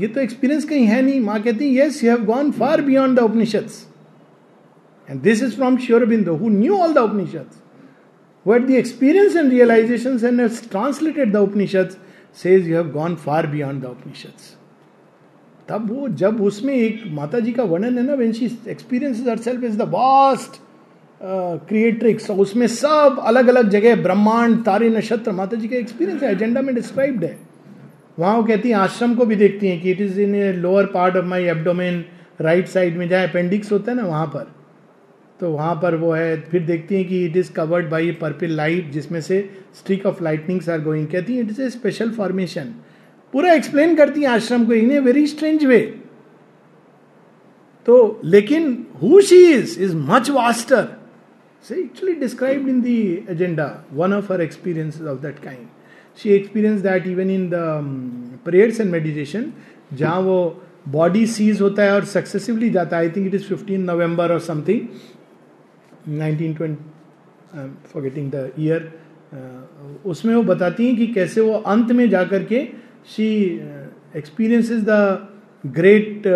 ये तो एक्सपीरियंस कहीं है नहीं। माँ कहती है yes you have gone far beyond the Upanishads and this is from Sri Sri Aurobindo who knew all the who had the experience and realizations and has translated the Upanishads, says you have gone far beyond the Upanishads. तब वो जब उसमें एक माता जी का वर्णन है ना when she experience her self is the vast creatrix उसमें सब अलग अलग जगह, ब्रह्मांड, तारे, नक्षत्र माता जी का एक्सपीरियंस है एजेंडा में डिस्क्राइब्ड है। वहाँ वो कहती हैं, आश्रम को भी देखती हैं कि it is in a lower part of my abdomen right side में, जहाँ अपेंडिक्स होता है ना, वहाँ पर। तो वहाँ पर वो है, फिर देखती हैं कि it is covered by purple light जिसमें से streak of lightnings are going कहती हैं it is a special formation पूरा एक्सप्लेन करती हैं आश्रम को in a very strange way तो लेकिन who she is is much vaster से actually described in the agenda one of her experience of that kind she experience that even in the prayers and meditation जहाँ वो body seize होता है और successively जाता है I think it is fifteen November और something 1920 forgetting the year उसमें वो बताती हैं कि कैसे वो अंत में जाकर के she experience is the great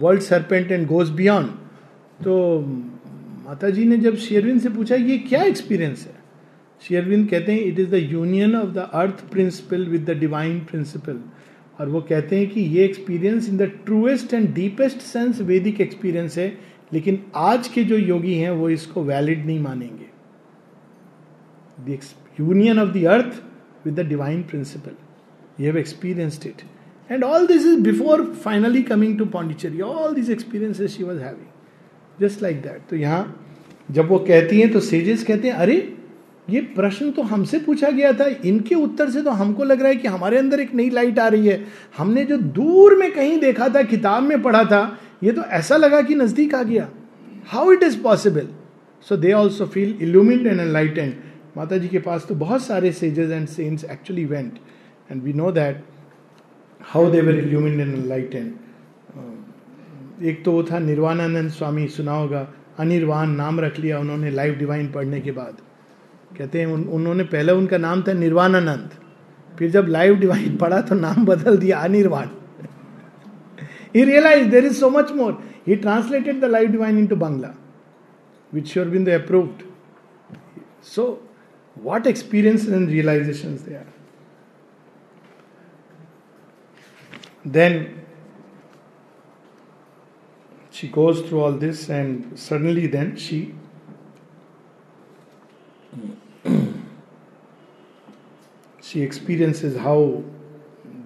world serpent and goes beyond तो माता जी ने जब शेरविन से पूछा, ये क्या एक्सपीरियंस है? शेरविन कहते हैं it is the union of the earth principle with the divine principle और वो कहते हैं कि ये experience in the truest and deepest sense Vedic experience है, लेकिन आज के जो योगी हैं, वो इसको वैलिड नहीं मानेंगे। Union of the earth with the divine principle you have experienced it and all this is before finally coming to Pondicherry all this experiences she was having just like that तो यहाँ जब वो कहती हैं तो sages कहते हैं, अरे, ये प्रश्न तो हमसे पूछा गया था। इनके उत्तर से तो हमको लग रहा है कि हमारे अंदर एक नई लाइट आ रही है। हमने जो दूर में कहीं देखा था, किताब में पढ़ा था, ये तो ऐसा लगा कि नज़दीक आ गया। How it is possible so they also feel illumined and enlightened माता जी के पास तो बहुत सारे sages and saints actually went and we know that how they were illumined and enlightened एक तो वो था निर्वाणानंद स्वामी सुना होगा अनिर्वाण नाम रख लिया उन्होंने लाइव डिवाइन पढ़ने के बाद। कहते हैं उन, उन्होंने पहले उनका नाम था निर्वाणानंद फिर जब लाइव डिवाइन पढ़ा तो नाम बदल दिया Anirvan. He realise there is so much more he translated the Life Divine into Bangla which Sri Aurobindo the approved so what experience and realisation they then she goes through all this, and suddenly, then she she experiences how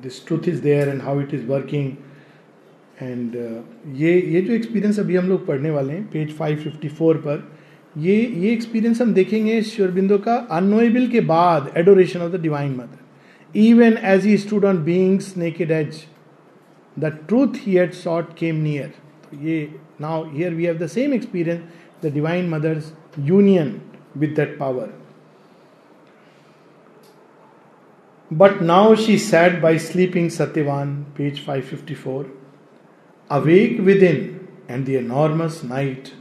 this truth is there and how it is working. And uh, ये ये जो experience अभी हम लोग पढ़ने वाले हैं page 554 पर ये ये एक्सपीरियंस हम देखेंगे श्योरबिंदो का अनोएबल के बाद adoration of the Divine Mother even as he stood on being's naked as the truth he had sought came near now here we have the same experience the divine mother's union with that power. But now she sat by sleeping satyavan page 554 awake within and the enormous night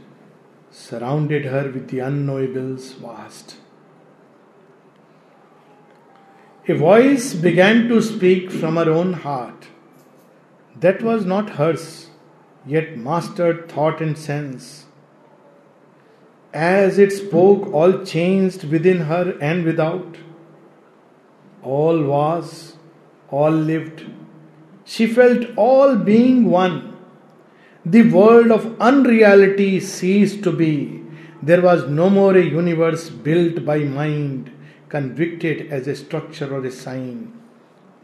surrounded her with the unknowable's vast a voice began to speak from her own heart that was not hers yet mastered thought and sense. As it spoke, all changed within her and without. All was, all lived. She felt all being one the world of unreality ceased to be. There was no more a universe built by mind, convicted as a structure or a sign.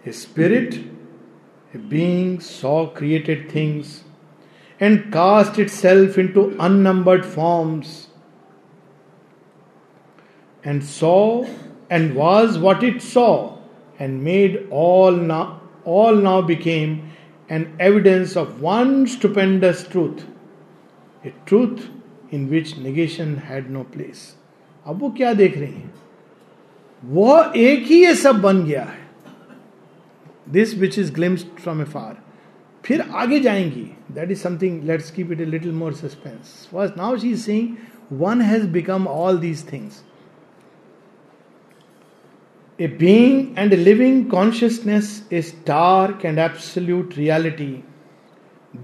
A spirit, A being saw created things and cast itself into unnumbered forms and saw and was what it saw and made all now all now became an evidence of one stupendous truth a truth in which negation had no place अब वो क्या देख रही हैं वो एक ही ये सब बन गया है this which is glimpse from afar फिर आगे जाएँगी। That is something let's keep it a little more suspense first now she is one has become all these things a being and living consciousness is dark and absolute reality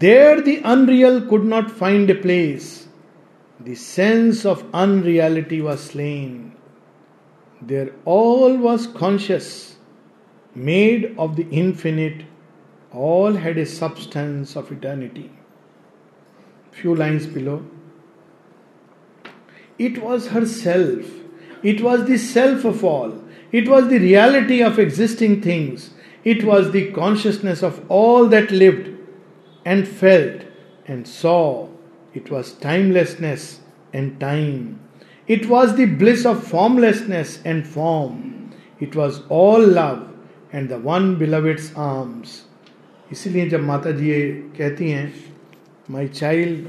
there the unreal could not find a place the sense of unreality was slain there all was conscious made of the infinite all had a substance of eternity. Few lines below. It was herself, it was the self of all, it was the reality of existing things, it was the consciousness of all that lived and felt and saw, it was timelessness and time, it was the bliss of formlessness and form, it was all love and the one beloved's arms. इसीलिए जब माता जी ये कहती हैं my child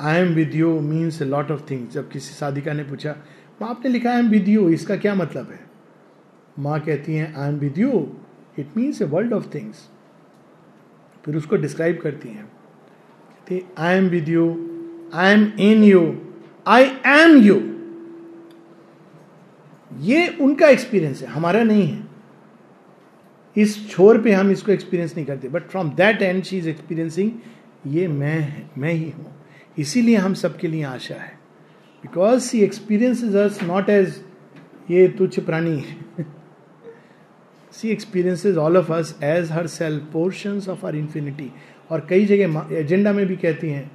I am with you means a lot of things जब किसी साधिका ने पूछा, माँ, आपने लिखा आई एम विद यू इसका क्या मतलब है? माँ कहती हैं I am with you it means a world of things फिर उसको डिस्क्राइब करती हैं। कहती I am with you I am in you I am you ये उनका एक्सपीरियंस है, हमारा नहीं है। इस छोर पे हम इसको एक्सपीरियंस नहीं करते। But from that and she is experiencing ये मैं मैं ही हूँ। इसीलिए हम सबके लिए आशा है। Because she experience is us not as ये तुच्छ प्राणी है। She experiences all of us as her self portion of our infinity और कई जगह एजेंडा में भी कहती हैं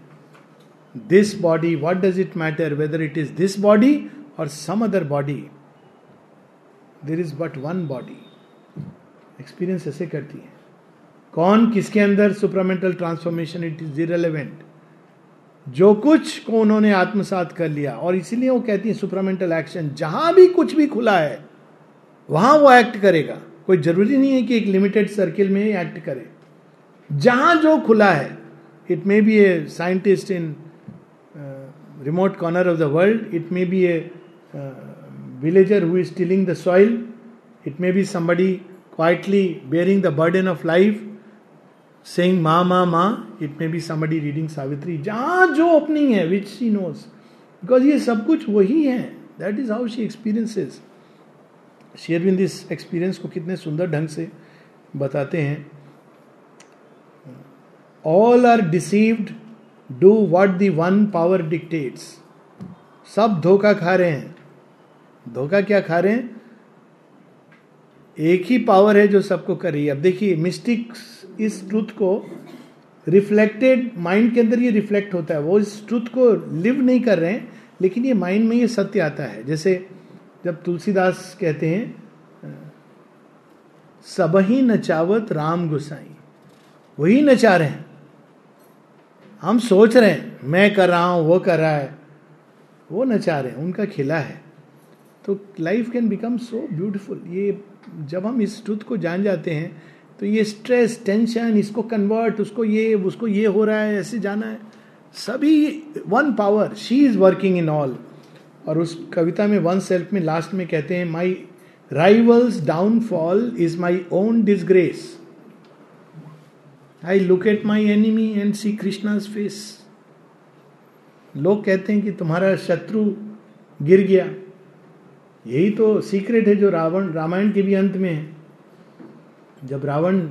this body what does it matter whether it is this body और some other body there is but one body experience ऐसे करती है। कौन किसके अंदर supramental transformation it is irrelevant जो कुछ को उन्होंने आत्मसात कर लिया, और इसीलिए वो कहती है सुपरामेंटल एक्शन जहाँ भी कुछ भी खुला है, वहाँ वो एक्ट करेगा। कोई ज़रूरी नहीं है कि एक लिमिटेड सर्किल में ही एक्ट करे। जहाँ जो खुला है it may be a scientist in remote corner of the world it may be a villager who is tilling the soil it may be somebody quietly bearing the burden of life, saying ma ma ma. It may be somebody reading Savitri. जहाँ जो opening है which she knows. Because ये सब कुछ वही है. That is how she experiences. शेयरविंद इस एक्सपीरियंस को कितने सुंदर ढंग से बताते हैं all are deceived do what the one power dictates सब धोखा खा रहे हैं धोखा क्या खा रहे हैं एक ही पावर है जो सबको कर रही है। अब देखिए मिस्टिक इस ट्रुथ को रिफ्लेक्टेड माइंड के अंदर ये रिफ्लेक्ट होता है। वो इस ट्रुथ को लिव नहीं कर रहे हैं, लेकिन ये माइंड में ये सत्य आता है। जैसे जब तुलसीदास कहते हैं, सब ही नचावत राम गुसाई, वही नचा रहे हैं। हम सोच रहे हैं, मैं कर रहा हूँ, वो कर रहा है। वो नचा रहे हैं, उनका खिला है। तो life can become so beautiful ये जब हम इस ट्रुथ को जान जाते हैं तो ये स्ट्रेस टेंशन इसको कन्वर्ट उसको ये उसको ये हो रहा है, ऐसे जाना है। सभी one power she is working in all और उस कविता में वन सेल्फ में लास्ट में कहते हैं my rivals downfall is my own disgrace I look at my enemy and see Krishna's face लोग कहते हैं कि तुम्हारा शत्रु गिर गया। यही तो सीक्रेट है जो रावण, रामायण के भी अंत में है। जब रावण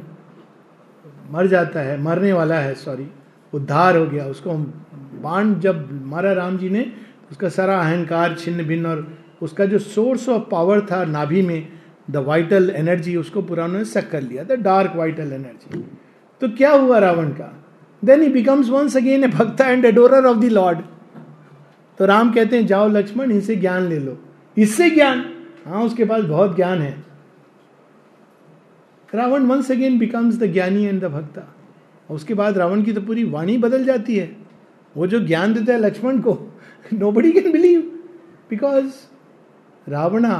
मर जाता है, मरने वाला है सॉरी उद्धार हो गया, उसको बाण जब मारा राम जी ने उसका सारा अहंकार, छिन्न भिन्न और उसका जो सोर्स ऑफ़ पावर था नाभि में द वाइटल एनर्जी उसको पूरा उन्होंने सक कर लिया द डार्क वाइटल एनर्जी तो क्या हुआ रावण का? Then he becomes once again a bhakta and adorer of the lord तो राम कहते हैं, जाओ लक्ष्मण, इनसे ज्ञान ले लो। इससे ज्ञान। हाँ उसके पास बहुत ज्ञान है। Ravan once again becomes the gyani and the bhakta. उसके बाद रावण की तो पूरी वाणी बदल जाती है। वो जो ज्ञान देता है लक्ष्मण को nobody can believe because Ravana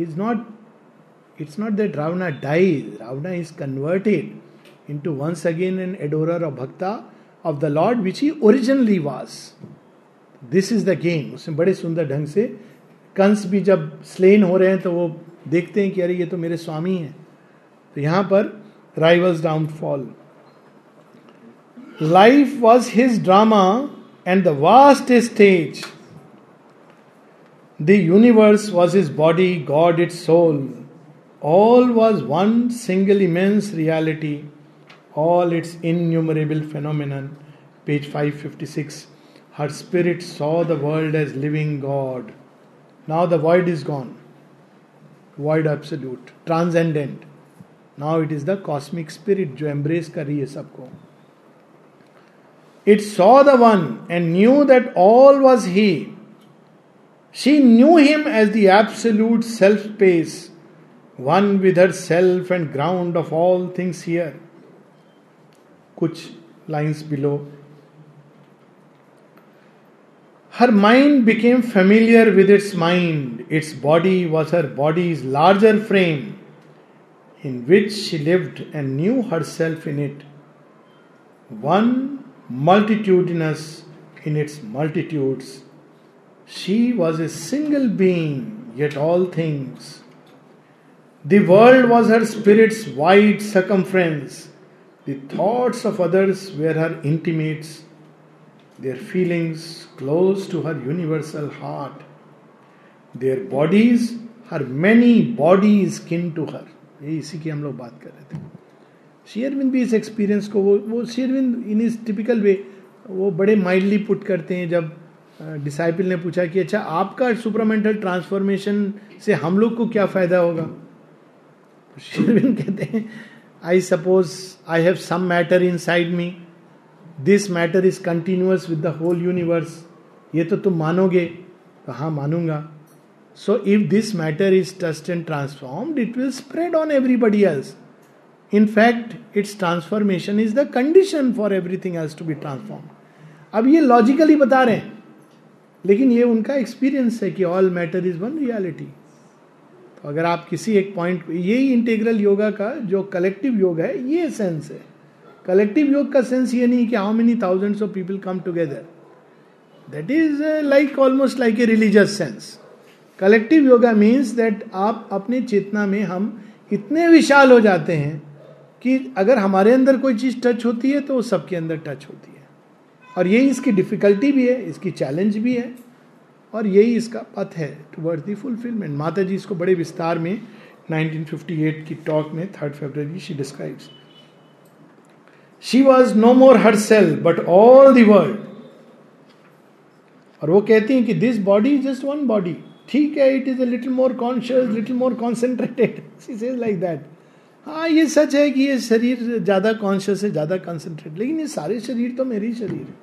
is not it's not that Ravana dies Ravana is converted into once again an adorer of bhakta of the lord which he originally was this is the game उसमें बड़े सुंदर ढंग से कंस भी जब slain हो रहे हैं तो वो देखते हैं कि अरे, ये तो मेरे स्वामी हैं तो यहाँ पर rivals downfall life was his drama and the vast stage the universe was his body God it soul all was one single immense reality all its innumerable phenomenon. Page 556. Her spirit saw the world as living God. Now the void is gone. Void absolute, transcendent. Now it is the cosmic spirit जो embrace कर रही है सबको. It saw the one and knew that all was he. She knew him as the absolute self space, one with herself and ground of all things here. कुछ lines below Her mind became familiar with its mind. Its body was her body's larger frame, in which she lived and knew herself in it. One multitudinous in its multitudes. She was a single being, yet all things. The world was her spirit's wide circumference. The thoughts of others were her intimates. Their feelings close to her universal heart, their bodies, her many bodies kin to her. ये इसी की हम लोग बात कर रहे थे शेयरविंद भी इस एक्सपीरियंस को वो वो शेयरविंद इन इस टिपिकल वे वो बड़े माइल्डली पुट करते हैं जब डिसाइपल ने पूछा कि अच्छा आपका सुपरामेंटल ट्रांसफॉर्मेशन से हम लोग को क्या फ़ायदा होगा शेयरविंद कहते हैं I suppose I have some matter inside me. This matter is continuous with the whole universe ये तो तुम मानोगे। तो हाँ मानूँगा? So if this matter is touched and transformed it will spread on everybody else in fact its transformation is the condition for everything else to be transform अब ये logically बता रहे हैं। लेकिन ये उनका एक्सपीरियंस है कि all matter is one reality तो अगर आप किसी एक पॉइंट यही इंटीग्रल योगा का जो कलेक्टिव योग है, ये सेंस है। कलेक्टिव योग का सेंस ये नहीं कि how many thousands of people come together that is like almost like a religious sense collective yoga means that आप अपनी चेतना में हम इतने विशाल हो जाते हैं कि अगर हमारे अंदर कोई चीज़ टच होती है तो वो सबके अंदर टच होती है। और यही इसकी डिफिकल्टी भी है, इसकी चैलेंज भी है और यही इसका पथ है टुवर्ड दी फुलफिलमेंट माता जी इसको बड़े विस्तार में 1958 की टॉक में third February she describes she was no more her cell but all the world और वो कहती हैं कि this body is just one body ठीक है it is a little more conscious little more concentrated says like that हाँ ये सच है कि ये शरीर ज़्यादा कॉन्शियस है, ज़्यादा कॉन्सेंट्रेट लेकिन ये सारे शरीर तो मेरे ही शरीर है।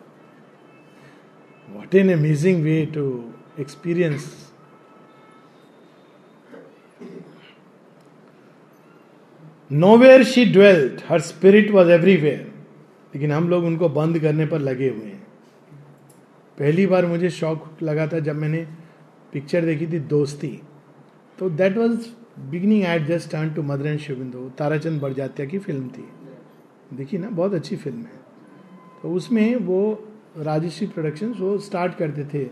What an amazing way to experience nowhere she dwelt her spirit was everywhere लेकिन हम लोग उनको बंद करने पर लगे हुए हैं। पहली बार मुझे शौक लगा था जब मैंने पिक्चर देखी थी दोस्ती। तो that was beginning at just turn to mother and शिविंदो Tarachand Barjatya की फ़िल्म थी। देखी ना, बहुत अच्छी फ़िल्म है। तो उसमें वो राजश्री प्रोडक्शन वो स्टार्ट करते थे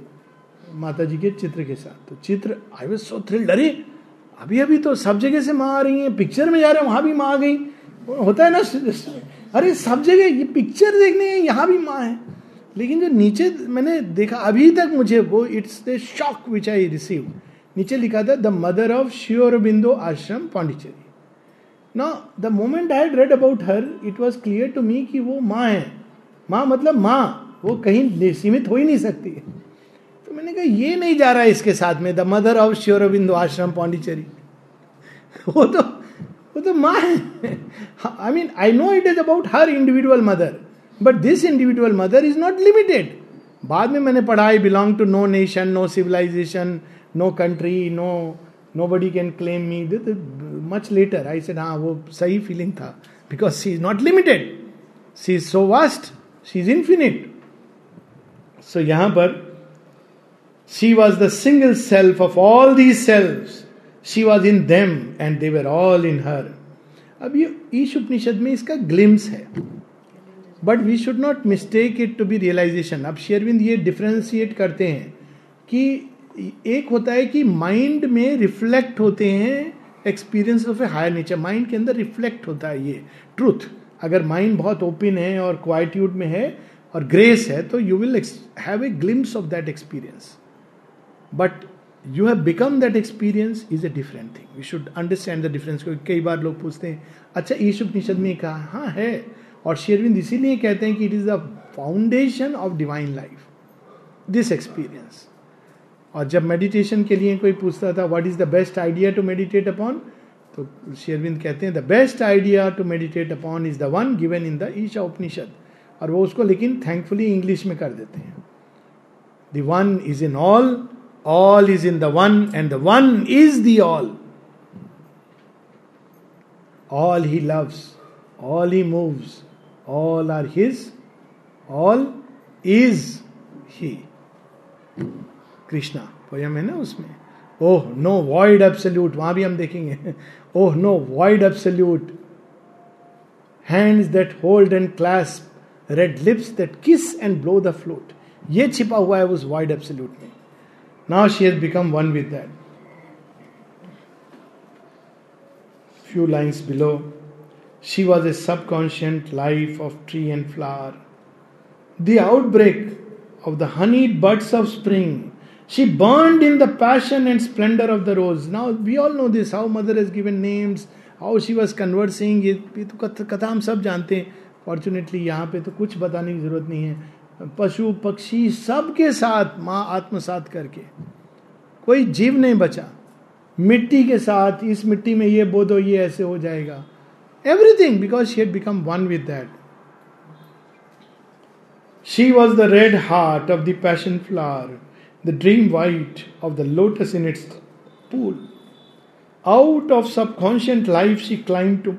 माता जी के चित्र के साथ। तो चित्र आई वॉज़ सो थ्रिल्ड अरे! अभी अभी तो सब जगह से माँ आ रही है पिक्चर में जा रहे हैं, वहाँ भी माँ आ गई। होता है ना अरे सब जगह ये पिक्चर देखने हैं, यहाँ भी माँ है। लेकिन जो नीचे मैंने देखा, अभी तक मुझे वो it's the shock which I receive नीचे लिखा था the mother of Sri Aurobindo ashram Pondicherry ना the moment I read about her it was clear to me कि वो माँ है। माँ मतलब माँ, वो कहीं सीमित हो ही नहीं सकती। तो मैंने कहा, ये नहीं जा रहा है इसके साथ में द मदर ऑफ़ श्योरबिंदु आश्रम पांडिचेरी वो तो वो तो माँ है। I mean I know it is about her individual mother but this individual mother is not limited बाद में मैंने पढ़ा I belong to no nation no civilisation no country no nobody can claim me much later I said हाँ वो सही feeling था because she is not limited she is so vast she is infinite so यहाँ पर she was the single self of all the self she was in them and they were all in her अब ये ईश उपनिषद में इसका glimpse है। But we should not mistake it to be realisation अब शेयरविंद ये डिफ्रेंशिएट करते हैं कि एक होता है कि माइंड में रिफ्लेक्ट होते हैं experience of a higher nature mind के अंदर रिफ्लेक्ट होता है ये। ट्रूथ अगर माइंड बहुत ओपन है और क्वाइट्यूड में है और ग्रेस है तो you will have a glimpse of that experience but you have become that experience is a different thing we should understand the difference क्योंकि कई बार लोग पूछते हैं अच्छा ईश उपनिषद में कहा? हाँ है। और शेरविंद इसीलिए कहते हैं कि it is the foundation of divine life this experience और जब मेडिटेशन के लिए कोई पूछता था what is the best idea to meditate upon तो शेरविंद कहते हैं the best idea to meditate upon is the one given in the Isha Upanishad. और वो उसको लेकिन थैंकफुली इंग्लिश में कर देते हैं। The one is in all all is in the one and the one is the all all he loves all he moves all are his all is he Krishna poem है ना उसमें ओह no void absolute वहाँ भी हम देखेंगे ओह no void absolute hands that hold and class red lips that kiss and blow the flute ये छिपा हुआ है उस वाइड एब्सोल्यूट में now she has become one with that few lines below. She was a subconscious life of tree and flower. The outbreak of the honeyed buds of spring She burned in the passion and splendor of the rose. Now we all know this, how mother has given names, how she was conversing. ये तो कथा हम सब जानते हैं fortunately यहाँ पे तो कुछ बताने की ज़रूरत है पशु, पक्षी सबके साथ माँ आत्मसात करके। कोई जीव नहीं बचा। मिट्टी के साथ, इस मिट्टी में ये बोधो ये ऐसे हो जाएगा। Everything because she had become one with that she was the red heart of the passion flower the dream white of the lotus in its pool out of subconscient life she climbed to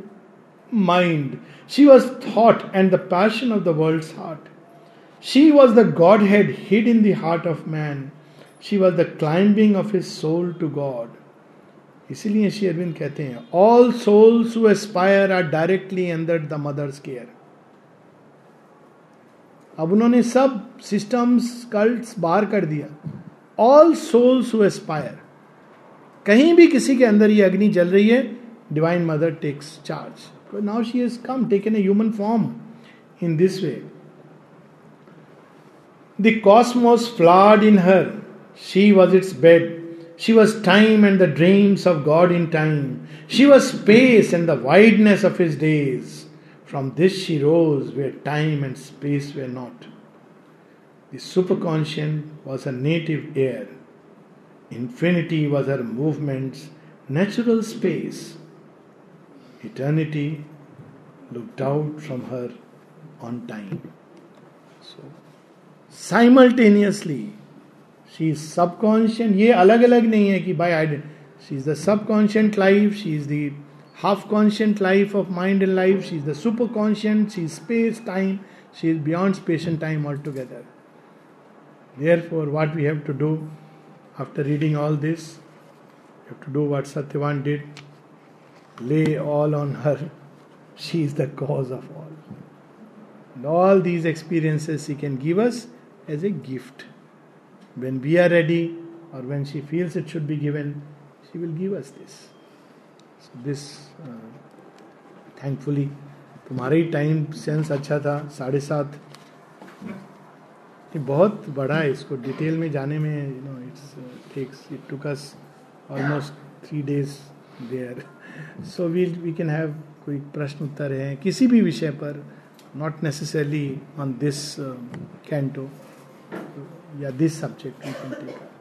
mind she was thought and the passion of the world heart She was the Godhead hid in the heart of man. She was the climbing of his soul to God. इसीलिए श्री अरविंद कहते हैं all souls who aspire are directly under the mother's care अब उन्होंने सब systems cults बाहर कर दिया। All souls who aspire कहीं भी किसी के अंदर ये अग्नि जल रही है divine mother takes charge now she has come taken a human form in this way The cosmos flowed in her. She was its bed. She was time and the dreams of God in time. She was space and the wideness of his days. From this she rose where time and space were not. The superconscient was her native air. Infinity was her movement's natural space. Eternity looked out from her on time. So, simultaneously, she is subconscious. ये अलग अलग नहीं है कि by identity. She is the subconscious life. She is the half conscient life of mind and life. She is the super conscient. She is space, time. She is beyond space and time altogether. Therefore, what we have to do after reading all this, we have to do what Satyavan did lay all on her. She is the cause of all. And all these experiences she can give us as a gift. When we are ready, or when she feels it should be given, she will give us this. This thankfully तुम्हारा ही time sense अच्छा था साढ़े सात बहुत बड़ा है इसको डिटेल में जाने में you know it's takes it took us almost three days there so we we can have कोई प्रश्न उत्तर है किसी भी विषय पर not necessarily on this canto या दिस सब्जेक्ट कैन टेक